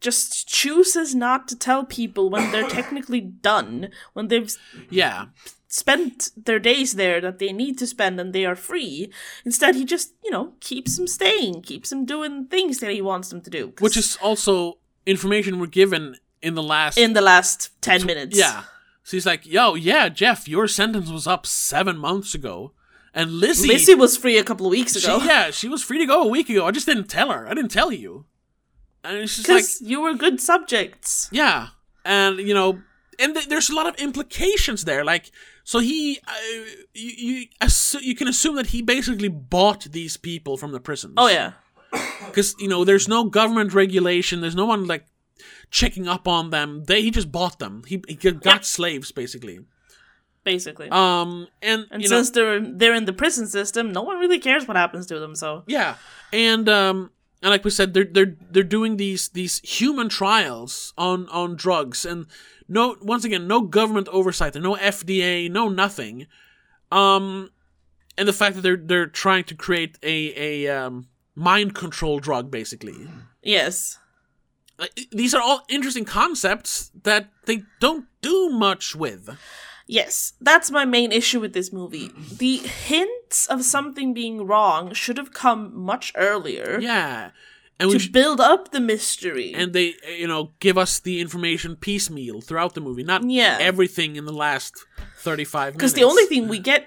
just chooses not to tell people when they're technically done, when they've Yeah. spent their days there that they need to spend and they are free. Instead, he just, you know, keeps them staying, keeps them doing things that he wants them to do, Which is also information we're given in the last in the last 10 minutes. Yeah. So he's like, yo, yeah, Jeff, your sentence was up seven months ago. And Lizzie, Lizzie was free a couple of weeks she, ago. yeah, she was free to go a week ago. I just didn't tell her. I didn't tell you. And it's just like, Because you were good subjects. yeah. And, you know, and th- there's a lot of implications there. Like, so he, uh, you, you, assu- you can assume that he basically bought these people from the prisons. Oh, yeah. because you know there's no government regulation there's no one like checking up on them they he just bought them he, he got Yep. slaves basically Basically. um and, and you know since they're they're in the prison system, no one really cares what happens to them. So yeah and um and like we said they're they're they're doing these these human trials on on drugs. And no once again no government oversight. No fda no nothing. Um and the fact that they're they're trying to create a a um mind control drug basically. Yes, Like, these are all interesting concepts that they don't do much with. Yes, that's my main issue with this movie. Mm-hmm. The hints of something being wrong should have come much earlier Yeah, and to sh- build up the mystery. and they you know give us the information piecemeal throughout the movie, not Yeah. everything in the last thirty five minutes. Because the only thing we get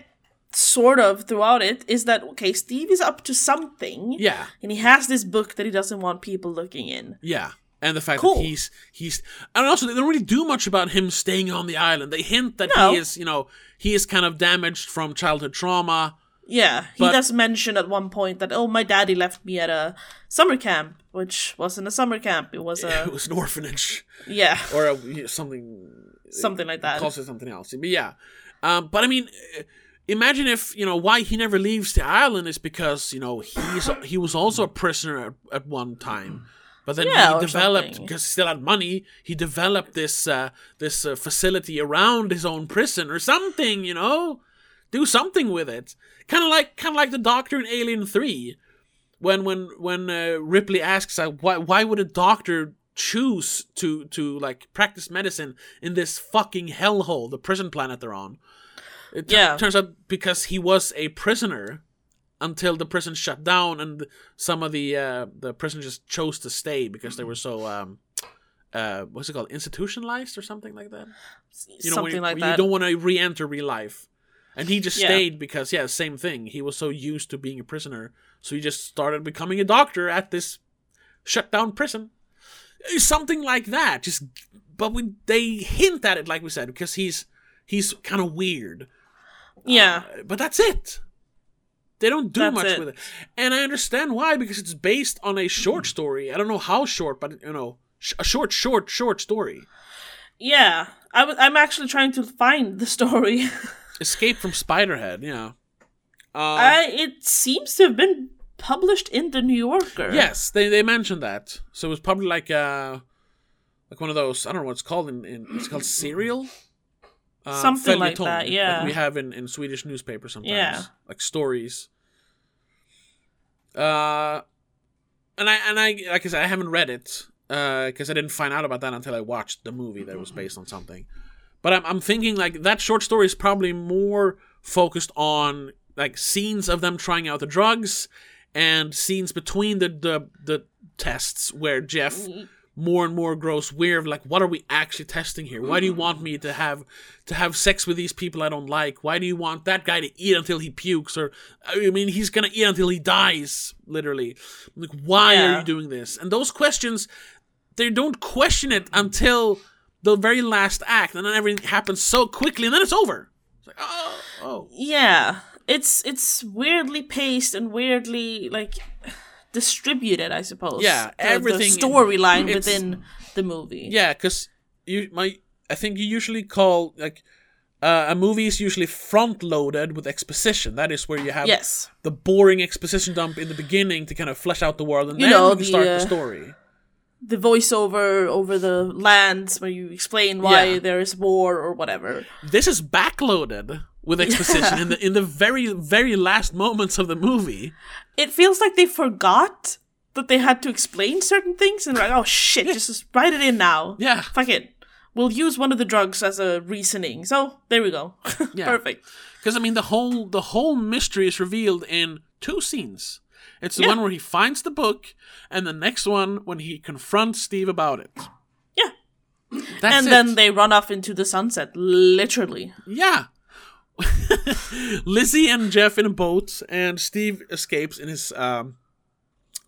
sort of throughout it is that okay, Steve is up to something. yeah, And he has this book that he doesn't want people looking in. yeah. And the fact Cool. that he's he's and also they don't really do much about him staying on the island. They hint that No. he is you know he is kind of damaged from childhood trauma. Yeah, he does mention at one point that oh, my daddy left me at a summer camp, which wasn't a summer camp. It was a it was an orphanage yeah, or a, something something like that. calls it something else. But yeah, um, but I mean, uh, imagine if you know why he never leaves the island is because you know he's he was also a prisoner at, at one time. But then Yeah, he developed because he still had money. He developed this uh, this uh, facility around his own prison or something. You know, do something with it. Kind of like kind of like the Doctor in Alien Three, when when when uh, Ripley asks uh, why why would a doctor choose to to like practice medicine in this fucking hellhole, the prison planet they're on. It tu- Yeah. turns out because he was a prisoner until the prison shut down, and some of the uh, the prisoners just chose to stay because they were so um, uh, what's it called, institutionalized or something like that. You know, something when, like that. You don't want to re-enter real life, and he just Yeah. stayed because yeah, same thing. He was so used to being a prisoner, so he just started becoming a doctor at this shut down prison. Something like that. Just, but we they hint at it, like we said, because he's he's kind of weird. yeah, Uh, but that's it. They don't do That's much it. with it, and I understand why because it's based on a short story. I don't know how short, but you know, sh- a short, short, short story. yeah. I w- I'm actually trying to find the story. Escape from Spiderhead. Yeah. Uh, I, it seems to have been published in the New Yorker. Yes, they they mentioned that. So it was probably like uh like one of those I don't know what it's called in, in it's called serial. Uh, Something like that, yeah. we have in, in Swedish newspapers sometimes. Yeah. Like stories. Uh and I and I like I said I haven't read it uh because I didn't find out about that until I watched the movie that was based on something. But I'm I'm thinking like that short story is probably more focused on like scenes of them trying out the drugs and scenes between the the, the tests where Jeff more and more grows weird like what are we actually testing here? Why do you want me to have to have sex with these people i don't like? Why do you want that guy to eat until he pukes or i mean he's gonna eat until he dies literally. Like why are you doing this? And those questions they don't question it until the very last act and then everything happens so quickly and then it's over. It's like oh oh. Yeah. It's it's weirdly paced and weirdly like distributed, I suppose. Yeah, The- everything- the storyline within the movie. Yeah, because you my I think you usually call like uh, a movie is usually front loaded with exposition. That is where you have Yes. the boring exposition dump in the beginning to kind of flesh out the world, and You then know, you the, start the uh, story. The voiceover over the lands where you explain why Yeah. there is war or whatever. This is backloaded with exposition in the in the very very last moments of the movie. It feels like they forgot that they had to explain certain things and like, oh shit, just, just write it in now. Yeah. Fuck it. We'll use one of the drugs as a reasoning. So there we go. Yeah. Perfect. Because I mean, the whole the whole mystery is revealed in two scenes. It's the Yeah. one where he finds the book, and the next one when he confronts Steve about it. Yeah. That's and it. then they run off into the sunset, literally. yeah. Lizzie and Jeff in a boat, and Steve escapes in his um,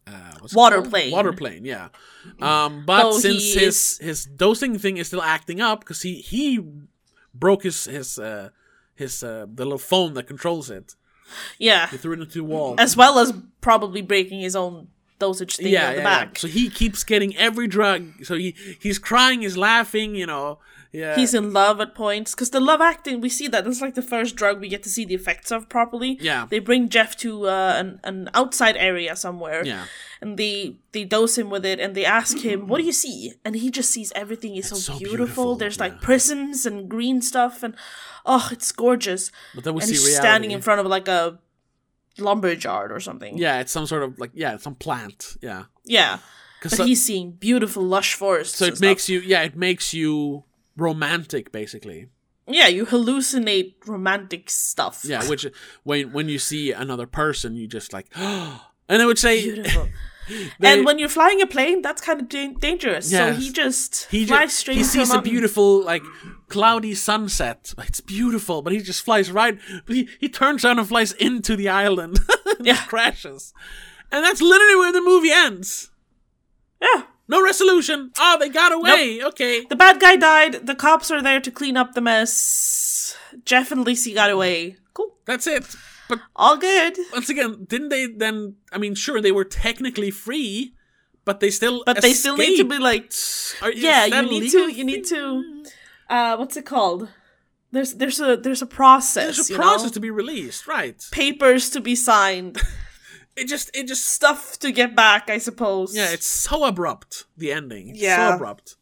uh, Water called? plane. Water plane, yeah. Um, but Though since his is- his dosing thing is still acting up because he he broke his his uh, his uh, the little phone that controls it. Yeah. He threw it into the wall. As well as probably breaking his own dosage thing yeah, on the yeah, yeah. back. So he keeps getting every drug. So he he's crying, he's laughing, you know. Yeah. He's in love at points because the Luvactin we see that it's like the first drug we get to see the effects of properly. Yeah. they bring Jeff to uh, an an outside area somewhere. Yeah. and they they dose him with it and they ask him, "What do you see?" And he just sees everything is so, so beautiful. beautiful, There's yeah. like prisms and green stuff and oh, it's gorgeous. But then we and see he's reality. standing in front of like a lumberyard or something. Yeah, it's some sort of like yeah, some plant. Yeah. yeah. But so, he's seeing beautiful, lush forests. so it makes you yeah, it makes you romantic basically. yeah, you hallucinate romantic stuff. Yeah, which when when you see another person, you just like and I would say beautiful. they- and when you're flying a plane, that's kind of da- dangerous. Yes. So he just he flies just, straight he sees a a beautiful like cloudy sunset. It's beautiful, but he just flies right. He, he turns around and flies into the island. and Yeah. crashes, and that's literally where the movie ends. Yeah. No resolution. Oh, they got away. Okay. The bad guy died. The cops are there to clean up the mess. Jeff and Lacey got away. Cool. That's it. But All good. once again, didn't they then? I mean, sure, they were technically free, but they still. But they still need to be like Are, Yeah, you need to you need to uh what's it called? There's there's a there's a process. There's a process know? to be released, right? papers to be signed. It just, it just Stuff to get back, I suppose. Yeah, it's so abrupt. The ending, It's Yeah. so abrupt.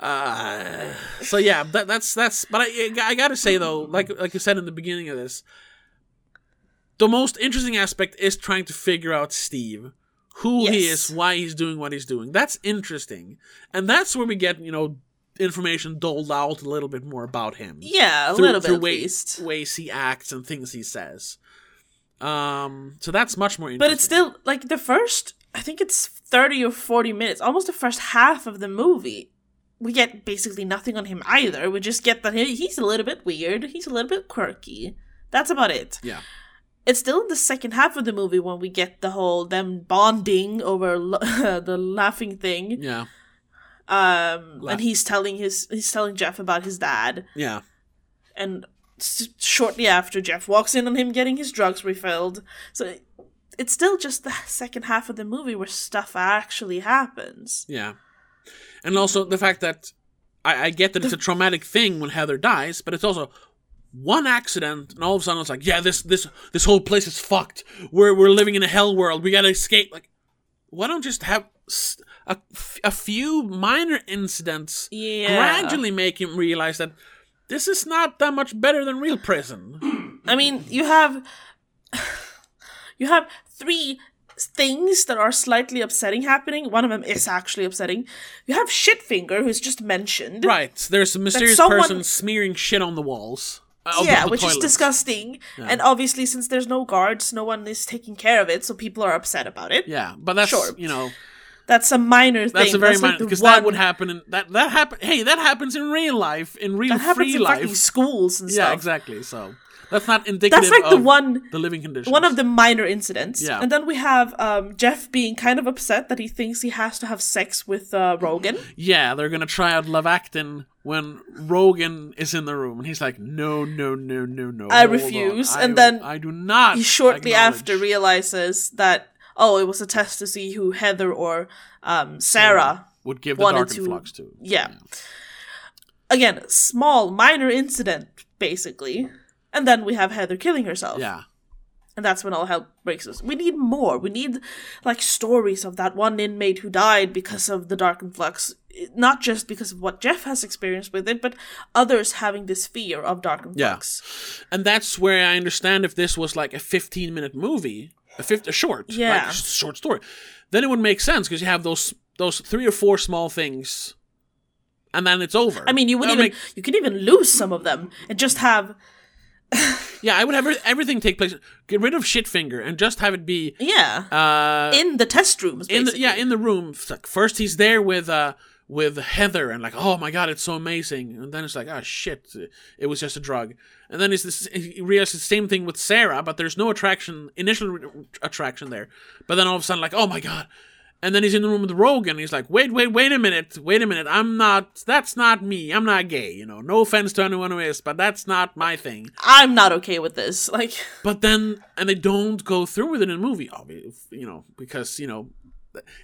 Uh, so yeah, that, that's that's. But I, I gotta say though, like like you said in the beginning of this, the most interesting aspect is trying to figure out Steve, who he is, why he's doing what he's doing. That's interesting, and that's where we get you know information doled out a little bit more about him. Yeah, a through, little bit through at way- least. ways he acts and things he says. Um, so that's much more interesting. But it's still like the first I think it's 30 or 40 minutes, almost the first half of the movie. We get basically nothing on him either. We just get that he's a little bit weird, he's a little bit quirky. That's about it. yeah, It's still in the second half of the movie when we get the whole them bonding over lo- the laughing thing. yeah, Um La- and he's telling his he's telling Jeff about his dad yeah. and s- shortly after Jeff walks in on him getting his drugs refilled. So it's still just the second half of the movie where stuff actually happens. Yeah. And also the fact that I, I get that it's a traumatic thing when Heather dies, but it's also one accident and all of a sudden it's like, yeah, this this this whole place is fucked. We're we're living in a hell world. We gotta escape. Like, why don't just have a, a few minor incidents Yeah. gradually make him realize that this is not that much better than real prison. I mean, you have you have three things that are slightly upsetting happening. One of them is actually upsetting. You have Shitfinger, who's just mentioned. right. There's a mysterious someone- person smearing shit on the walls. uh, yeah, the which is toilets. disgusting. And obviously, since there's no guards, no one is taking care of it, so people are upset about it. Yeah, but that's Sure. you know That's a minor thing. That's a very like minor because one- that would happen in that that happen. Hey, that happens in real life, in real That free in life. fucking schools and yeah, stuff. exactly. So that's not indicative. That's like the of one the living conditions. one of the minor incidents. Yeah. And then we have um, Jeff being kind of upset that he thinks he has to have sex with uh, Rogan. yeah, they're gonna try out Luvactin when Rogan is in the room, and he's like, "No, no, no, no, no." I refuse," on. and I- then I do not." He shortly after realizes that oh, it was a test to see who Heather or um, Sarah. would give the wanted dark to- influx to. Yeah. Again, small, minor incident, basically. And then we have Heather killing herself. Yeah, And that's when all hell breaks loose. We need more. We need like stories of that one inmate who died because of the Darkenfloxx. Not just because of what Jeff has experienced with it, but others having this fear of dark flux. influx. and that's where I understand if this was like a 15 minute movie, a fifth, a short, Yeah. like short story. Then it would make sense because you have those those three or four small things, and then it's over. I mean, you would even you could even lose some of them and just have yeah, I would have everything take place. Get rid of Shitfinger and just have it be yeah uh in the test rooms. in the yeah in the room. Like, First he's there with uh with Heather and like oh my god it's so amazing, and then it's like oh shit it was just a drug, and then it's this he realizes the same thing with Sarah, but there's no attraction initial re- attraction there, but then all of a sudden like oh my god. And then he's in the room with Rogan. He's like, "Wait, wait, wait a minute, wait a minute. I'm not. That's not me. I'm not gay. You know, no offense to anyone who is, but that's not my thing." I'm not okay with this. Like, But then, and they don't go through with it in the movie, obviously, you know, because you know,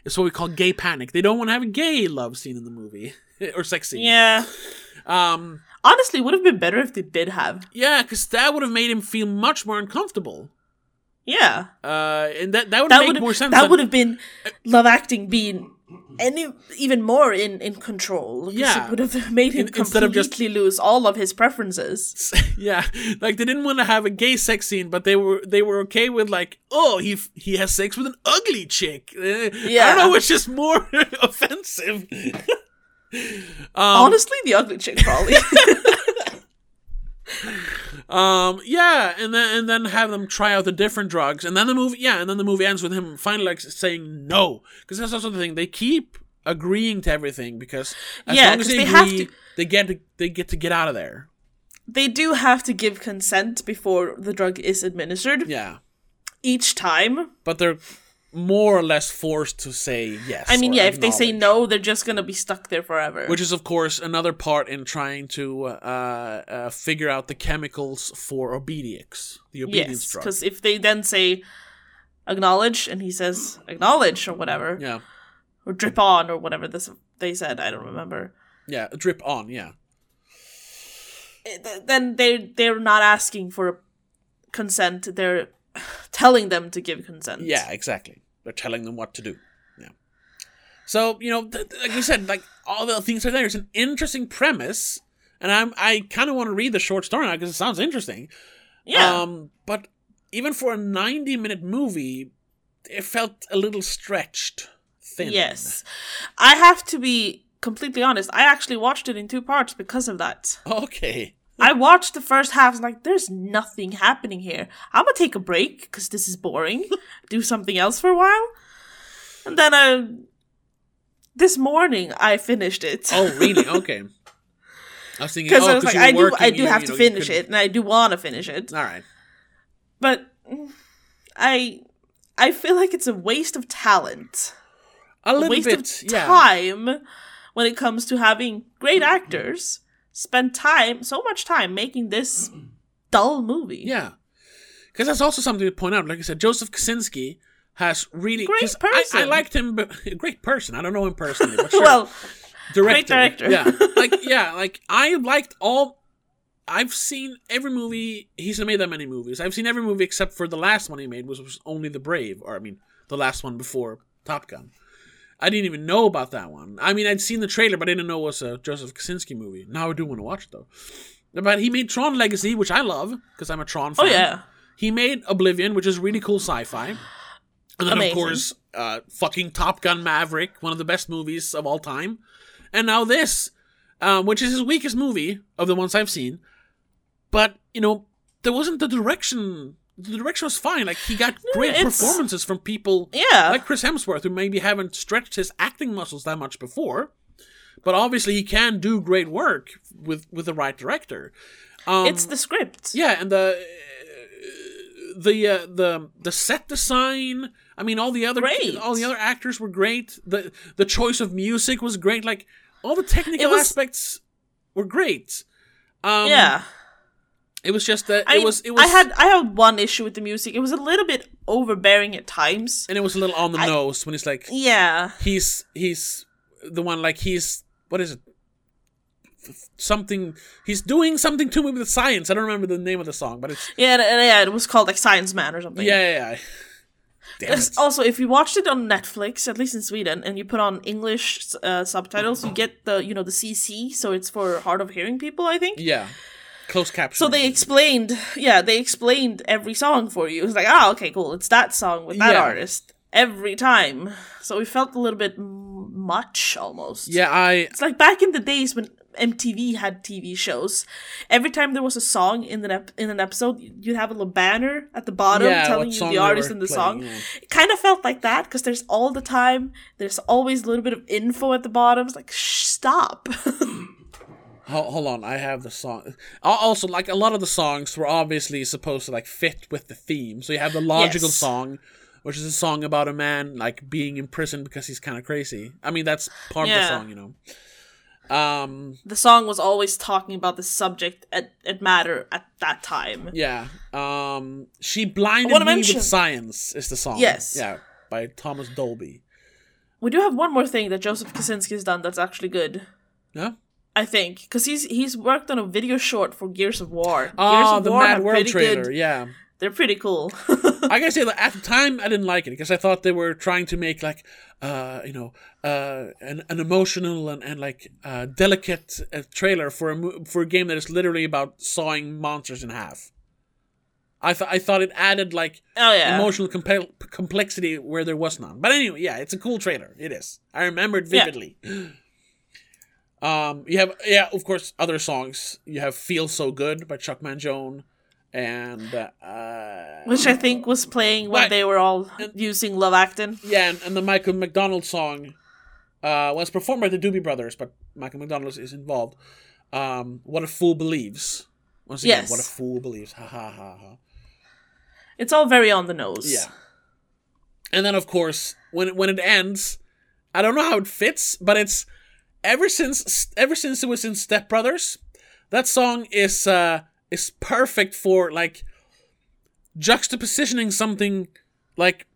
it's what we call gay panic. They don't want to have a gay love scene in the movie or sex scene. yeah. Um. Honestly, would have been better if they did have. Yeah, because that would have made him feel much more uncomfortable. Yeah, Uh, and that that would that make more sense. that would have been Luvactin being any even more in in control. Yeah. it would have made him In- instead of completely just- lose all of his preferences. yeah, like they didn't want to have a gay sex scene, but they were they were okay with like, oh, he f- he has sex with an ugly chick. Yeah, I don't know which is more offensive. Um, Honestly, the ugly chick probably. Um, yeah, and then and then have them try out the different drugs, and then the movie, yeah, and then the movie ends with him finally like saying no, because that's also the thing. They keep agreeing to everything because as Yeah, long as they, they have to- they get to, they get to get out of there. they do have to give consent before the drug is administered Yeah, each time. but they're more or less forced to say yes. I mean, yeah, if they say no, they're just gonna be stuck there forever. Which is, of course, another part in trying to uh, uh, figure out the chemicals for obedience, the obedience yes, drug. because if they then say acknowledge and he says acknowledge or whatever, Yeah, or drip on or whatever this they said, I don't remember. yeah, drip on, yeah. Eh, Then they they're not asking for consent; they're telling them to give consent. Yeah, exactly. They're telling them what to do. Yeah. So you know, th- th- like you said, like all the things are there. It's an interesting premise, and I'm I kind of want to read the short story now because it sounds interesting. yeah. Um, but even for a 90 minute movie, it felt a little stretched, thin. Yes. I have to be completely honest. I actually watched it in two parts because of that. Okay. I watched the first half and like, there's nothing happening here. I'm gonna take a break because this is boring. Do something else for a while. And then I. this morning I finished it. Oh, really? Okay. I was thinking, Because oh, I was like, I do, I do you- have you to know, you finish it, and I do want to finish it. All right. But I, I feel like it's a waste of talent. A little waste bit, of yeah. time when it comes to having great actors spend time so much time making this dull movie. Yeah, because that's also something to point out. Like I said, Joseph Kosinski has really Great 'cause I, I liked him, but a great person. I don't know him personally, but sure. well, director. director. yeah, like yeah, like I liked all. I've seen every movie. He's made that many movies. I've seen every movie except for the last one he made, which was only The Brave, or I mean, the last one before Top Gun. I didn't even know about that one. I mean, I'd seen the trailer, but I didn't know it was a Joseph Kosinski movie. Now I do want to watch it though. But he made Tron Legacy, which I love because I'm a Tron fan. oh fan. yeah, He made Oblivion, which is really cool sci-fi. And then Amazing. of course, uh, fucking Top Gun Maverick, one of the best movies of all time. And now this, um, which is his weakest movie of the ones I've seen. But you know, there wasn't the direction. The direction was fine. Like he got great it's- performances from people yeah. like Chris Hemsworth, who maybe haven't stretched his acting muscles that much before. But obviously, he can do great work with with the right director. Um, it's the script. yeah, and the the uh, the the set design. I mean, all the other Great. all the other actors were great. the The choice of music was great. Like all the technical was- aspects were great. Um, yeah. It was just that I it mean, was it was I had I had one issue with the music. It was a little bit overbearing at times. and it was a little on the I- nose when it's like Yeah. he's he's the one like he's what is it something he's doing something to me with science i don't remember the name of the song but it's Yeah, yeah, it was called like Science Man or something. yeah yeah, yeah. Also, if you watched it on Netflix, at least in Sweden, and you put on English uh, subtitles, you get the you know the CC, so it's for hard of hearing people, I think. yeah close caption. So they explained, yeah, they explained every song for you. It was like, ah, okay, cool, it's that song with that Yeah. artist every time. So we felt a little bit much almost. Yeah, I It's like back in the days when MTV had TV shows. Every time there was a song in an ep- in an episode, you'd have a little banner at the bottom Yeah, telling you the artist and the playing, song. yeah. It kind of felt like that because there's all the time. There's always a little bit of info at the bottom. It's like stop. Hold, hold on, I have the song. Also, like a lot of the songs were obviously supposed to like fit with the theme. So you have the logical Yes. song, which is a song about a man like being in prison because he's kind of crazy. I mean, that's part of the song, you know. Um, the song was always talking about the subject at, at matter at that time. yeah. Um, she blinded me mention- with science is the song. Yes. Yeah, by Thomas Dolby. We do have one more thing that Joseph Kosinski has done that's actually good. Yeah. I think because he's he's worked on a video short for Gears of War. Gears Oh, of the War Mad World trailer. Good, Yeah. they're pretty cool. I gotta say that at the time I didn't like it because I thought they were trying to make like uh you know uh an, an emotional and, and like uh, delicate uh, trailer for a mo- for a game that is literally about sawing monsters in half. I thought I thought it added like oh yeah, emotional compe- complexity where there was none. But anyway, yeah, it's a cool trailer. It is. I remember it Yeah. Um, you have yeah, of course, other songs. You have "Feel So Good" by Chuck Mangione, and uh, which I think was playing when Right. they were all using Luvactin. Yeah, and, and the Michael McDonald song uh, was performed by the Doobie Brothers, but Michael McDonald is involved. Um, what a fool believes. Once again, Yes. what a fool believes. Ha ha ha ha. It's all very on the nose. Yeah. And then, of course, when it, when it ends, I don't know how it fits, but it's ever since ever since it was in Step Brothers, that song is uh, is perfect for like juxtapositioning something like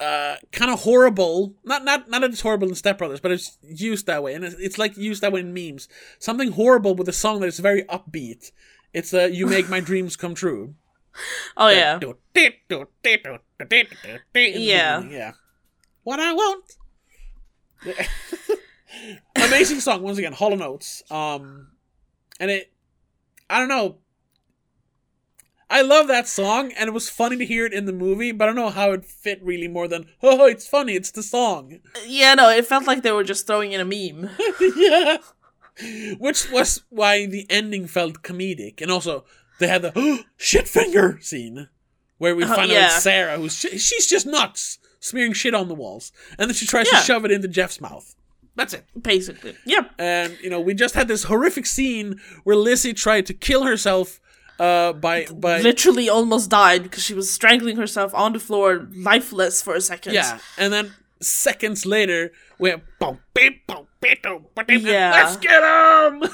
uh, kind of horrible. Not not not that it's horrible in Step Brothers, but it's used that way, and it's, it's like used that way in memes. Something horrible with a song that is very upbeat. It's uh, "You Make My Dreams Come True." Oh yeah. Yeah. Yeah. What I want. Amazing song once again, Hall and Oates. Um and it I don't know. I love that song and it was funny to hear it in the movie, but I don't know how it fit really more than oh it's funny, it's the song. Yeah, no, it felt like they were just throwing in a meme. yeah. Which was why the ending felt comedic. And also, they had the shit finger scene where we Uh, find out yeah. it's Sarah, who's sh- she's just nuts, smearing shit on the walls. And then she tries Yeah. to shove it into Jeff's mouth. That's it. Basically. Yep. And, you know, we just had this horrific scene where Lizzie tried to kill herself uh, by. by Literally almost died because she was strangling herself on the floor, lifeless for a second. Yeah, and then seconds later, we have Yeah. Let's get him.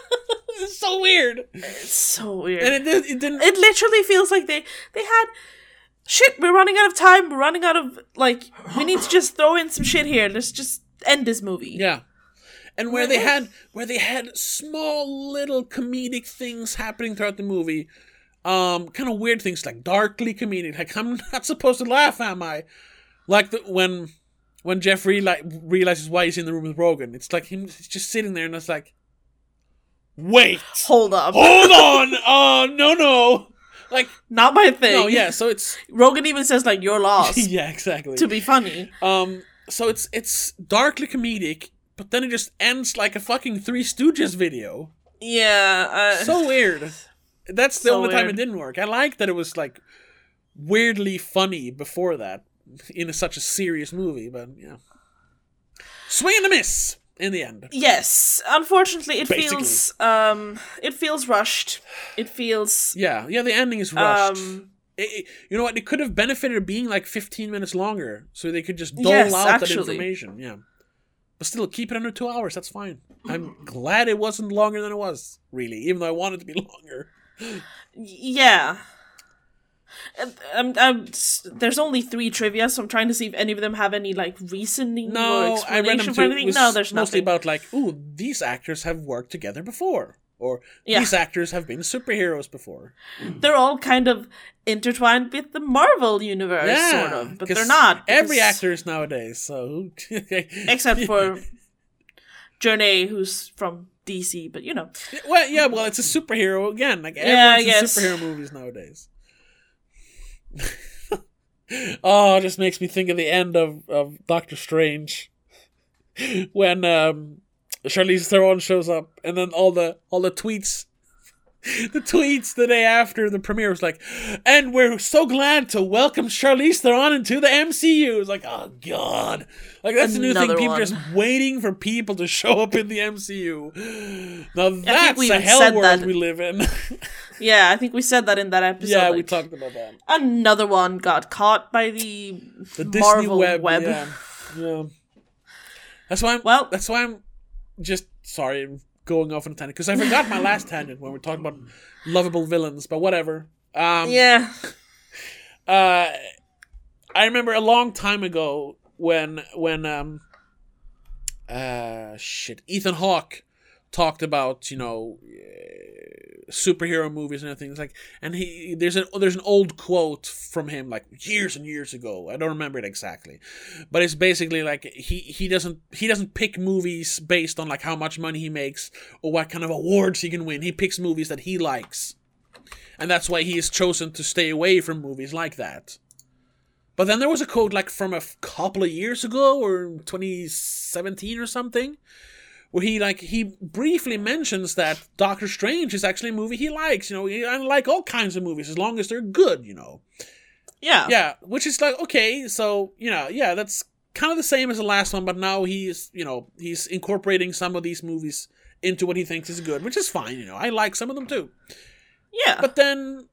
it's so weird, It's so weird. and it it didn't. it literally feels like they they had shit we're running out of time we're running out of like we need to just throw in some shit here let's just end this movie. Yeah, and where they had where they had small little comedic things happening throughout the movie, um, kind of weird things like darkly comedic. Like I'm not supposed to laugh, am I? Like the, when when Jeff reali- realizes why he's in the room with Rogan, it's like him he's just sitting there, and it's like, wait. hold up. Hold on oh no no. Like not my thing. no yeah so it's rogan even says like you're lost. Yeah exactly. To be funny. Um so it's it's darkly comedic but then it just ends like a fucking three stooges video. Yeah uh, so weird. That's the So only time it didn't work. I like that it was like weirdly funny before that in a, such a serious movie but yeah swing and a miss in the end. Yes. Unfortunately it Basically. feels um it feels rushed. It feels yeah yeah the ending is rushed. Um It- it- you know what? It could have benefited being like 15 minutes longer, so they could just dole Yes, out that information. Yeah, but still, keep it under two hours. That's fine. I'm glad it wasn't longer than it was. Really, even though I wanted it to be longer. Yeah. And, Um, um, s- there's only three trivia, so I'm trying to see if any of them have any like reasoning or No, I read them for too. anything. No, there's mostly nothing. about like, ooh, these actors have worked together before, or Yeah. these actors have been superheroes before. They're all kind of intertwined with the Marvel universe, sort of, but they're not. Every because- actor is nowadays, so except for Jurnee, who's from DC, but you know. Well, yeah, well, it's a superhero again. Like Yeah, I everyone's in superhero movies nowadays. oh, it just makes me think of the end of, of Doctor Strange when um, Charlize Theron shows up, and then all the all the tweets. The tweets the day after the premiere was like, and we're so glad to welcome Charlize Theron into the MCU. It's like, oh god, like that's a new thing. People one. just waiting for people to show up in the MCU. Now that's a hell world that- we live in. Yeah, I think we said that in that episode. yeah, we talked about that. Another one got caught by the, The Disney web. web. Yeah. yeah. That's why I'm. Well- that's why I'm just sorry. I'm going off on a tangent because I forgot my last tangent when we are talking about lovable villains. But whatever. Um, Yeah. uh, I remember a long time ago when when um uh shit Ethan Hawke talked about you know superhero movies and everything. It's like and he there's an there's an old quote from him like years and years ago. I don't remember it exactly, but it's basically like he he doesn't he doesn't pick movies based on like how much money he makes or what kind of awards he can win. He picks movies that he likes and that's why he has chosen to stay away from movies like that. But then there was a quote like from a couple of years ago or 2017 or something where he like he briefly mentions that Doctor Strange is actually a movie he likes, you know, I like all kinds of movies as long as they're good, you know. Yeah. Yeah, which is like okay, so, you know, yeah, that's kind of the same as the last one, but now he's, you know, he's incorporating some of these movies into what he thinks is good, which is fine, you know. I like some of them too. Yeah. But then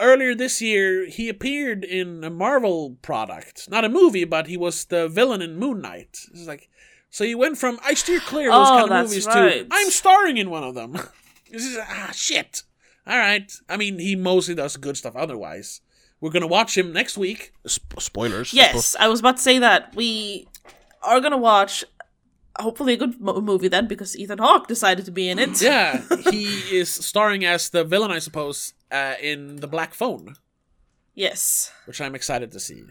earlier this year, he appeared in a Marvel product, not a movie, but he was the villain in Moon Knight. It's like so he went from I steer clear of those Oh, kind of movies right. to I'm starring in one of them. this is ah shit. All right. I mean, he mostly does good stuff. Otherwise, we're gonna watch him next week. Sp- spoilers. yes, I was about to say that we are gonna watch. Hopefully, a good mo- movie then, because Ethan Hawke decided to be in it. Yeah, he is starring as the villain, I suppose, uh, in the Black Phone, Yes, which I'm excited to see.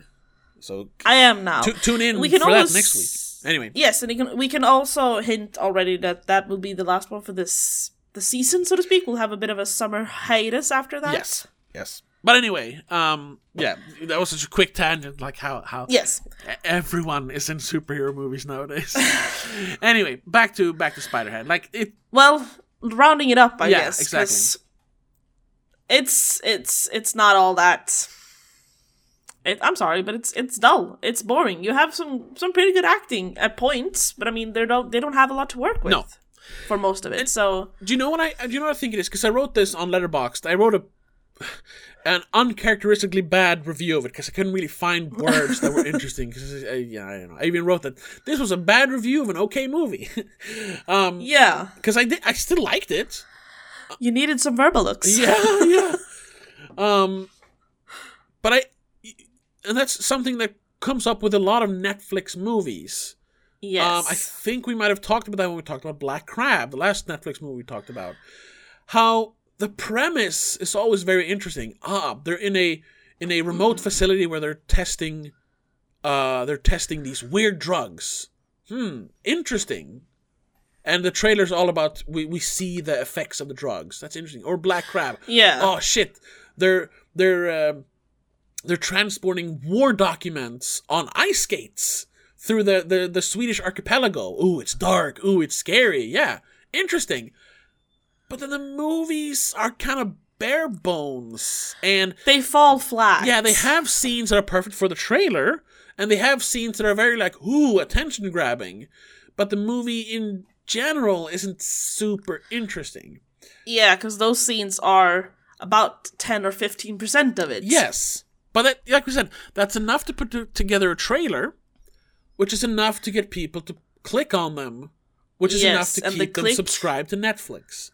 So I am now. tu- tune in we can for that next week. Anyway, Yes, and we can we can also hint already that that will be the last one for this the season, so to speak. We'll have a bit of a summer hiatus after that. Yes. Yes. But anyway, um, yeah, that was such a quick tangent, like how how Yes. everyone is in superhero movies nowadays. anyway, back to back to Spiderhead. Like it, Well, rounding it up, I Yeah, guess. exactly. 'cause It's it's it's not all that. It, I'm sorry, but it's it's dull. It's boring. You have some some pretty good acting at points, but I mean they don't they don't have a lot to work with No. for most of it. so do you know what I do you know what I think it is? Because I wrote this on Letterboxd. I wrote a an uncharacteristically bad review of it because I couldn't really find words that were interesting. Because uh, yeah, I don't know. I even wrote that this was a bad review of an okay movie. um, yeah, because I did, I still liked it. you needed some Verbaluce. yeah, yeah. Um, but I, and that's something that comes up with a lot of Netflix movies. Yes. Um, I think we might have talked about that when we talked about Black Crab, the last Netflix movie we talked about. How the premise is always very interesting. Ah, they're in a in a remote facility where they're testing, uh, they're testing these weird drugs. Hmm, interesting. And the trailer's all about we, we see the effects of the drugs. That's interesting. Or Black Crab. yeah. Oh shit! They're they're um they're transporting war documents on ice skates through the, the the Swedish archipelago. Ooh, it's dark. Ooh, it's scary. Yeah, interesting. But then the movies are kind of bare bones, and they fall flat. yeah, they have scenes that are perfect for the trailer, and they have scenes that are very like ooh, attention grabbing. But the movie in general isn't super interesting. Yeah, because those scenes are about ten or fifteen percent of it. Yes, but that, like we said, that's enough to put together a trailer, which is enough to get people to click on them, which is enough to and the keep them click- subscribed to Netflix.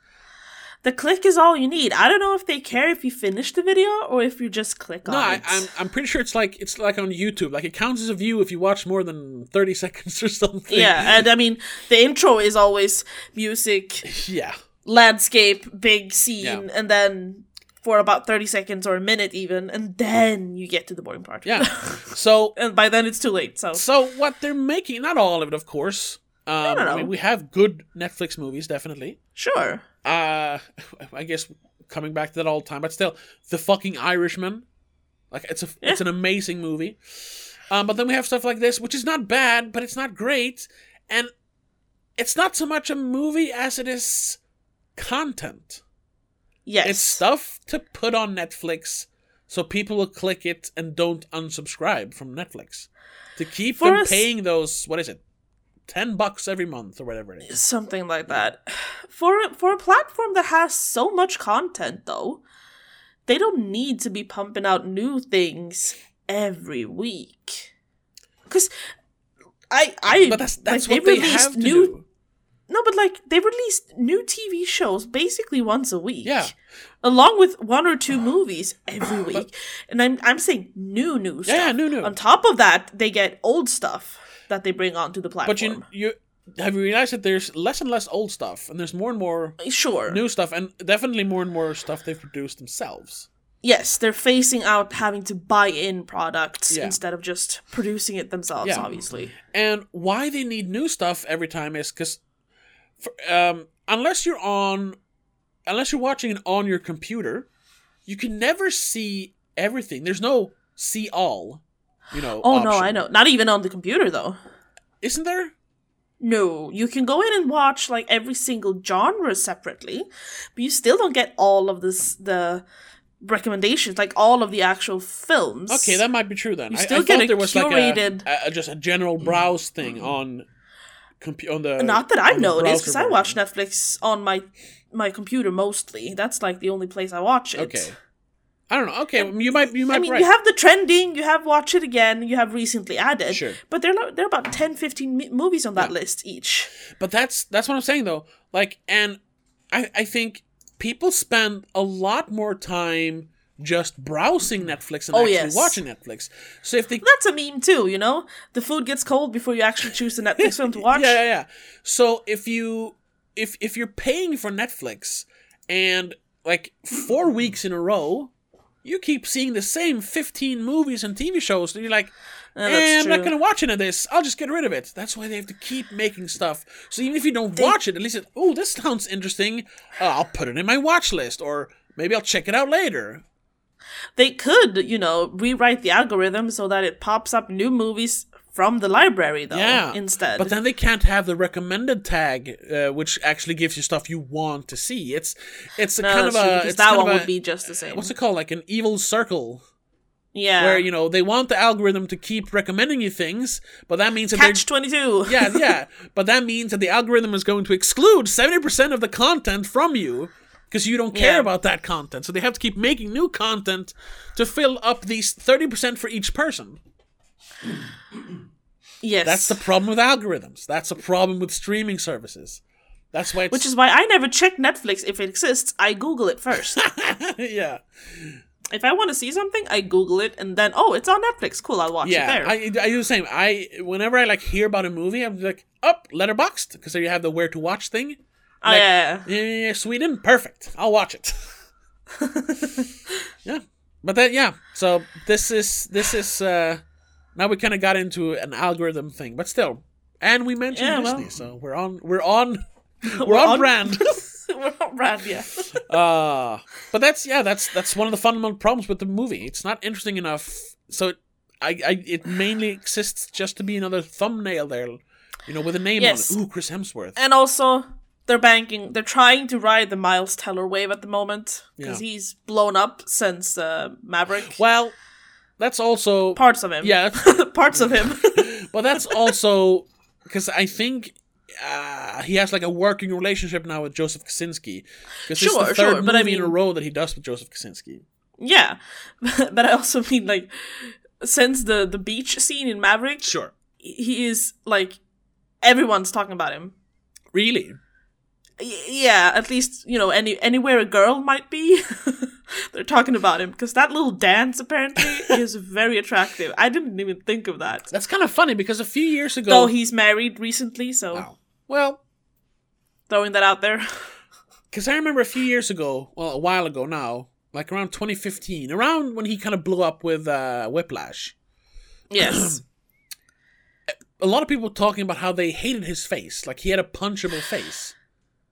The click is all you need. I don't know if they care if you finish the video or if you just click on it. No, I, it. I'm I'm pretty sure it's like it's like on YouTube. Like it counts as a view if you watch more than thirty seconds or something. Yeah, and I mean the intro is always music, yeah, landscape, big scene, Yeah. and then for about thirty seconds or a minute even, and then you get to the boring part. yeah. so and by then it's too late. So so what they're making, not all of it, of course, Um, don't I mean, we have good Netflix movies, definitely. Sure. Uh, I guess coming back to that all the time, but still, the fucking Irishman, like it's a it's an amazing movie. Um, but then we have stuff like this, which is not bad, but it's not great, and it's not so much a movie as it is content. Yes. It's stuff to put on Netflix so people will click it and don't unsubscribe from Netflix. To keep For them us- paying those, what is it, 10 bucks every month or whatever it is. something like that. For for a platform that has so much content though, they don't need to be pumping out new things every week. Cuz I I But that's, that's like, what they released have to new do. No, but like they released new TV shows basically once a week. Yeah. Along with one or two movies every week. and I'm I'm saying new new stuff. Yeah, yeah, new, new. On top of that, they get old stuff that they bring onto the platform. But you, you have you realized that there's less and less old stuff, and there's more and more sure. new stuff, and definitely more and more stuff they've produced themselves. yes, they're phasing out having to buy in products Yeah. instead of just producing it themselves, Yeah. obviously. And why they need new stuff every time is because, um, unless you're on, unless you're watching it on your computer, you can never see everything. There's no see all, you know. Oh no. I know. Not even on the computer though. Isn't there? No, you can go in and watch like every single genre separately, but you still don't get all of this the recommendations, like all of the actual films. Okay, that might be true then. You I- I, still thought a there was curated- like a, a just a general browse thing on, compu- on the. Not that I on the noticed, because I watch Netflix on my my computer mostly. That's like the only place I watch it. Okay. I don't know. Okay, you might you might I mean, right. you have the trending, you have Watch It Again, you have recently added, Sure. but they're lo- they're about 10, 15 mi- movies on that list each. But that's that's what I'm saying though. Like, and I I think people spend a lot more time just browsing Netflix and Oh, actually yes. watching Netflix. So if they That's a meme too, you know. The food gets cold before you actually choose the Netflix film to watch. yeah yeah yeah. So if you if if you're paying for Netflix and like four weeks in a row. You keep seeing the same 15 movies and TV shows, and you're like, eh, I'm not going to watch any of this. I'll just get rid of it. That's why they have to keep making stuff. So even if you don't watch it, at least, it, oh, this sounds interesting. Uh, I'll put it in my watch list, or maybe I'll check it out later. They could, you know, rewrite the algorithm so that it pops up new movies from the library though Yeah. instead. But then they can't have the recommended tag, uh, which actually gives you stuff you want to see. It's it's a no, kind of a it's that one a- would be just the same. what's it called, like an evil circle, yeah. where you know they want the algorithm to keep recommending you things, but that means that Catch they're 22. yeah, yeah. But that means that the algorithm is going to exclude 70% of the content from you because you don't care Yeah. about that content. So they have to keep making new content to fill up these 30% for each person. yes. That's the problem with algorithms. That's a problem with streaming services. That's why it's Which is why I never check Netflix if it exists. I Google it first. yeah. if I want to see something, I Google it and then oh, it's on Netflix. Cool, I'll watch it there. I, I do the same. I whenever I like hear about a movie, I'm like, up oh, Letterboxd because there you have the where to watch thing. Oh, like- yeah. Yeah, Sweden, perfect. I'll watch it. yeah, but then yeah. So this is this is uh now we kind of got into an algorithm thing, but still, and we mentioned Yeah, Disney, well. so we're on we're on we're, on, on- brand. We're on brand, yeah. uh but that's yeah, that's that's one of the fundamental problems with the movie. It's not interesting enough, so it, I, I it mainly exists just to be another thumbnail there, you know, with a name Yes. on it. Ooh, Chris Hemsworth. and also, they're banking. They're trying to ride the Miles Teller wave at the moment because Yeah. he's blown up since uh, Maverick. Well, that's also Parts of him. yeah. Parts of him. But that's also because I think uh, he has like a working relationship now with Joseph Kosinski. Because it's Sure, the third sure, but I in a mean- row that he does with Joseph Kosinski. yeah, but I also mean like since the the beach scene in Maverick, Sure. he is like everyone's talking about him. Really? Yeah, at least you know any anywhere a girl might be, they're talking about him because that little dance apparently is very attractive. I didn't even think of that. That's kind of funny because a few years ago. Though he's married recently, so Oh. Well, throwing that out there. because I remember a few years ago, well, a while ago now, like around 2015, around when he kind of blew up with uh, Whiplash. yes. a lot of people talking about how they hated his face, like he had a punchable face.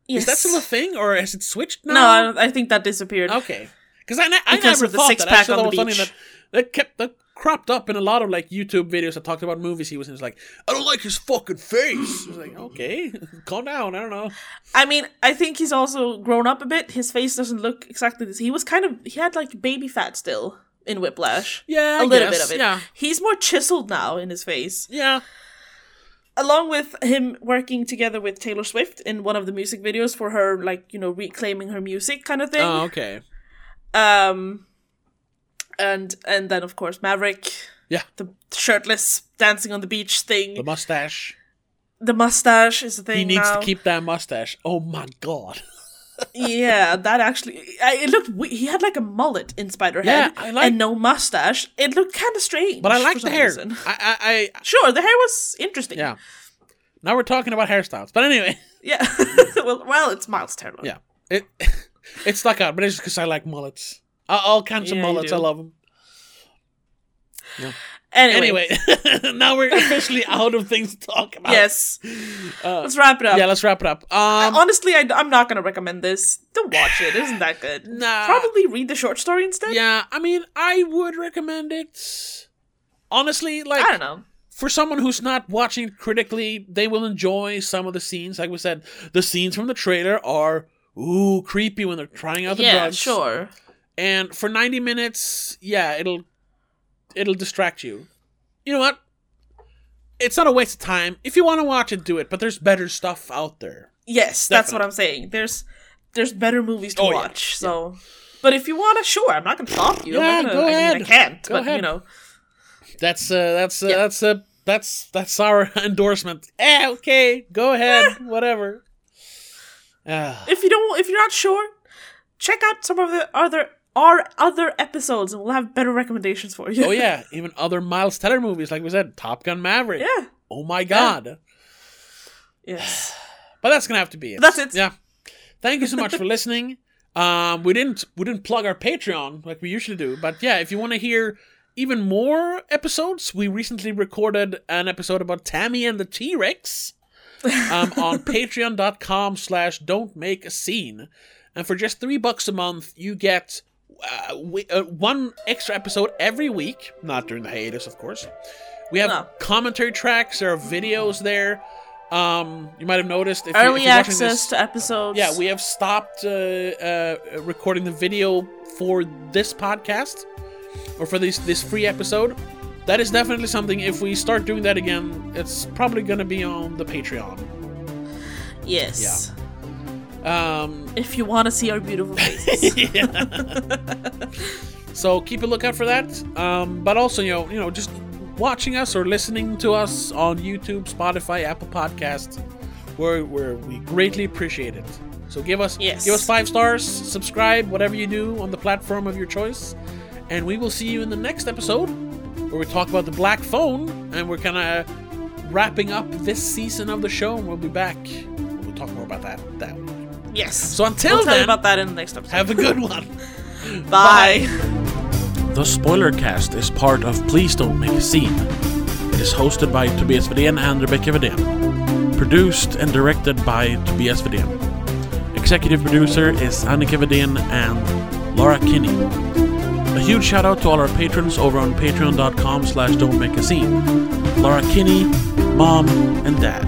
Yes. Is that still a thing, or has it switched now? No, I, I think that disappeared. Okay, because I, I Because never thought that. Actually, on that the was something that that kept that cropped up in a lot of like YouTube videos that talked about movies he was in. It's like I don't like his fucking face. I was like, okay, calm down. I don't know. I mean, I think he's also grown up a bit. His face doesn't look exactly this. He was kind of he had like baby fat still in Whiplash. Yeah, a I little guess, bit of it. Yeah, He's more chiseled now in his face. yeah. Along with him working together with Taylor Swift in one of the music videos for her like, you know, reclaiming her music kind of thing. Oh, okay. Um and and then of course Maverick, Yeah, the shirtless dancing on the beach thing. the mustache. the mustache is the thing He needs now. to keep that mustache. Oh my god. yeah, that actually, it looked. we- He had like a mullet in Spiderhead, Yeah, I like- and no mustache. It looked kind of strange. But I for like the hair. I, I, I, Sure, the hair was interesting. yeah. Now we're talking about hairstyles, but anyway, yeah. well, well, it's Miles Teller. yeah. It, it stuck out, but it's because I like mullets. All kinds Yeah, of mullets. I love them. Anyway, Anyway, now we're officially out of things to talk about. yes. Uh, Let's wrap it up. yeah, let's wrap it up. Um, Honestly, I, am not gonna recommend this. Don't watch it. It isn't that good. Nah. Probably read the short story instead. yeah, I mean, I would recommend it. Honestly, like I don't know. for someone who's not watching it critically, they will enjoy some of the scenes. Like we said, the scenes from the trailer are ooh creepy when they're trying out the Yeah, drugs. sure. And for ninety minutes, yeah, it'll it'll distract you. You know what? It's not a waste of time. If you want to watch it, do it. But there's better stuff out there. Yes, that's what I'm saying. There's there's better movies to Oh, yeah. watch. So, but if you want to, sure, I'm not gonna stop you. Yeah, gonna, go I mean, ahead. I can't, Go but ahead. you know, That's uh, that's uh, Yeah. that's uh, that's that's our endorsement. Eh, okay, go ahead, whatever. Ah. if you don't, if you're not sure, check out some of the other our other episodes, and we'll have better recommendations for you. oh yeah, even other Miles Teller movies, like we said, Top Gun Maverick. yeah, Oh my god. yes. But that's gonna have to be it. That's it. Yeah. Thank you so much for listening. Um, we didn't we didn't plug our Patreon like we usually do, but yeah, if you want to hear even more episodes, we recently recorded an episode about Tammy and the T Rex um, on Patreon.com slash Don't Make a Scene, and for just three bucks a month, you get uh, we, uh, one extra episode every week. Not during the hiatus, of course. We have No. commentary tracks. There are videos there. Um, you might have noticed if, you, Early if you're access this, to episodes. yeah, we have stopped uh, uh, recording the video for this podcast or for this this free episode. That is definitely something. If we start doing that again, it's probably going to be on the Patreon. yes. Um, If you want to see our beautiful faces. so keep a lookout for that. Um, but also, you know, you know, just watching us or listening to us on YouTube, Spotify, Apple Podcasts, where where we greatly appreciate it. So give us Yes. give us five stars, subscribe, whatever you do on the platform of your choice, and we will see you in the next episode where we talk about the Black Phone, and we're kind of wrapping up this season of the show, and we'll be back. We'll talk more about that that. Yes. So until we'll tell you then, about that in the next episode. have a good one. Bye. The Spoiler Cast is part of Please Don't Make a Scene. It is hosted by Tobias Vedén and Rebecca Vedén. Produced and directed by Tobias Vedén. Executive producer is Annika Vedén and Laura Kinney. A huge shout out to all our patrons over on patreon.com slash don't make a scene. Laura Kinney, Mom, and Dad.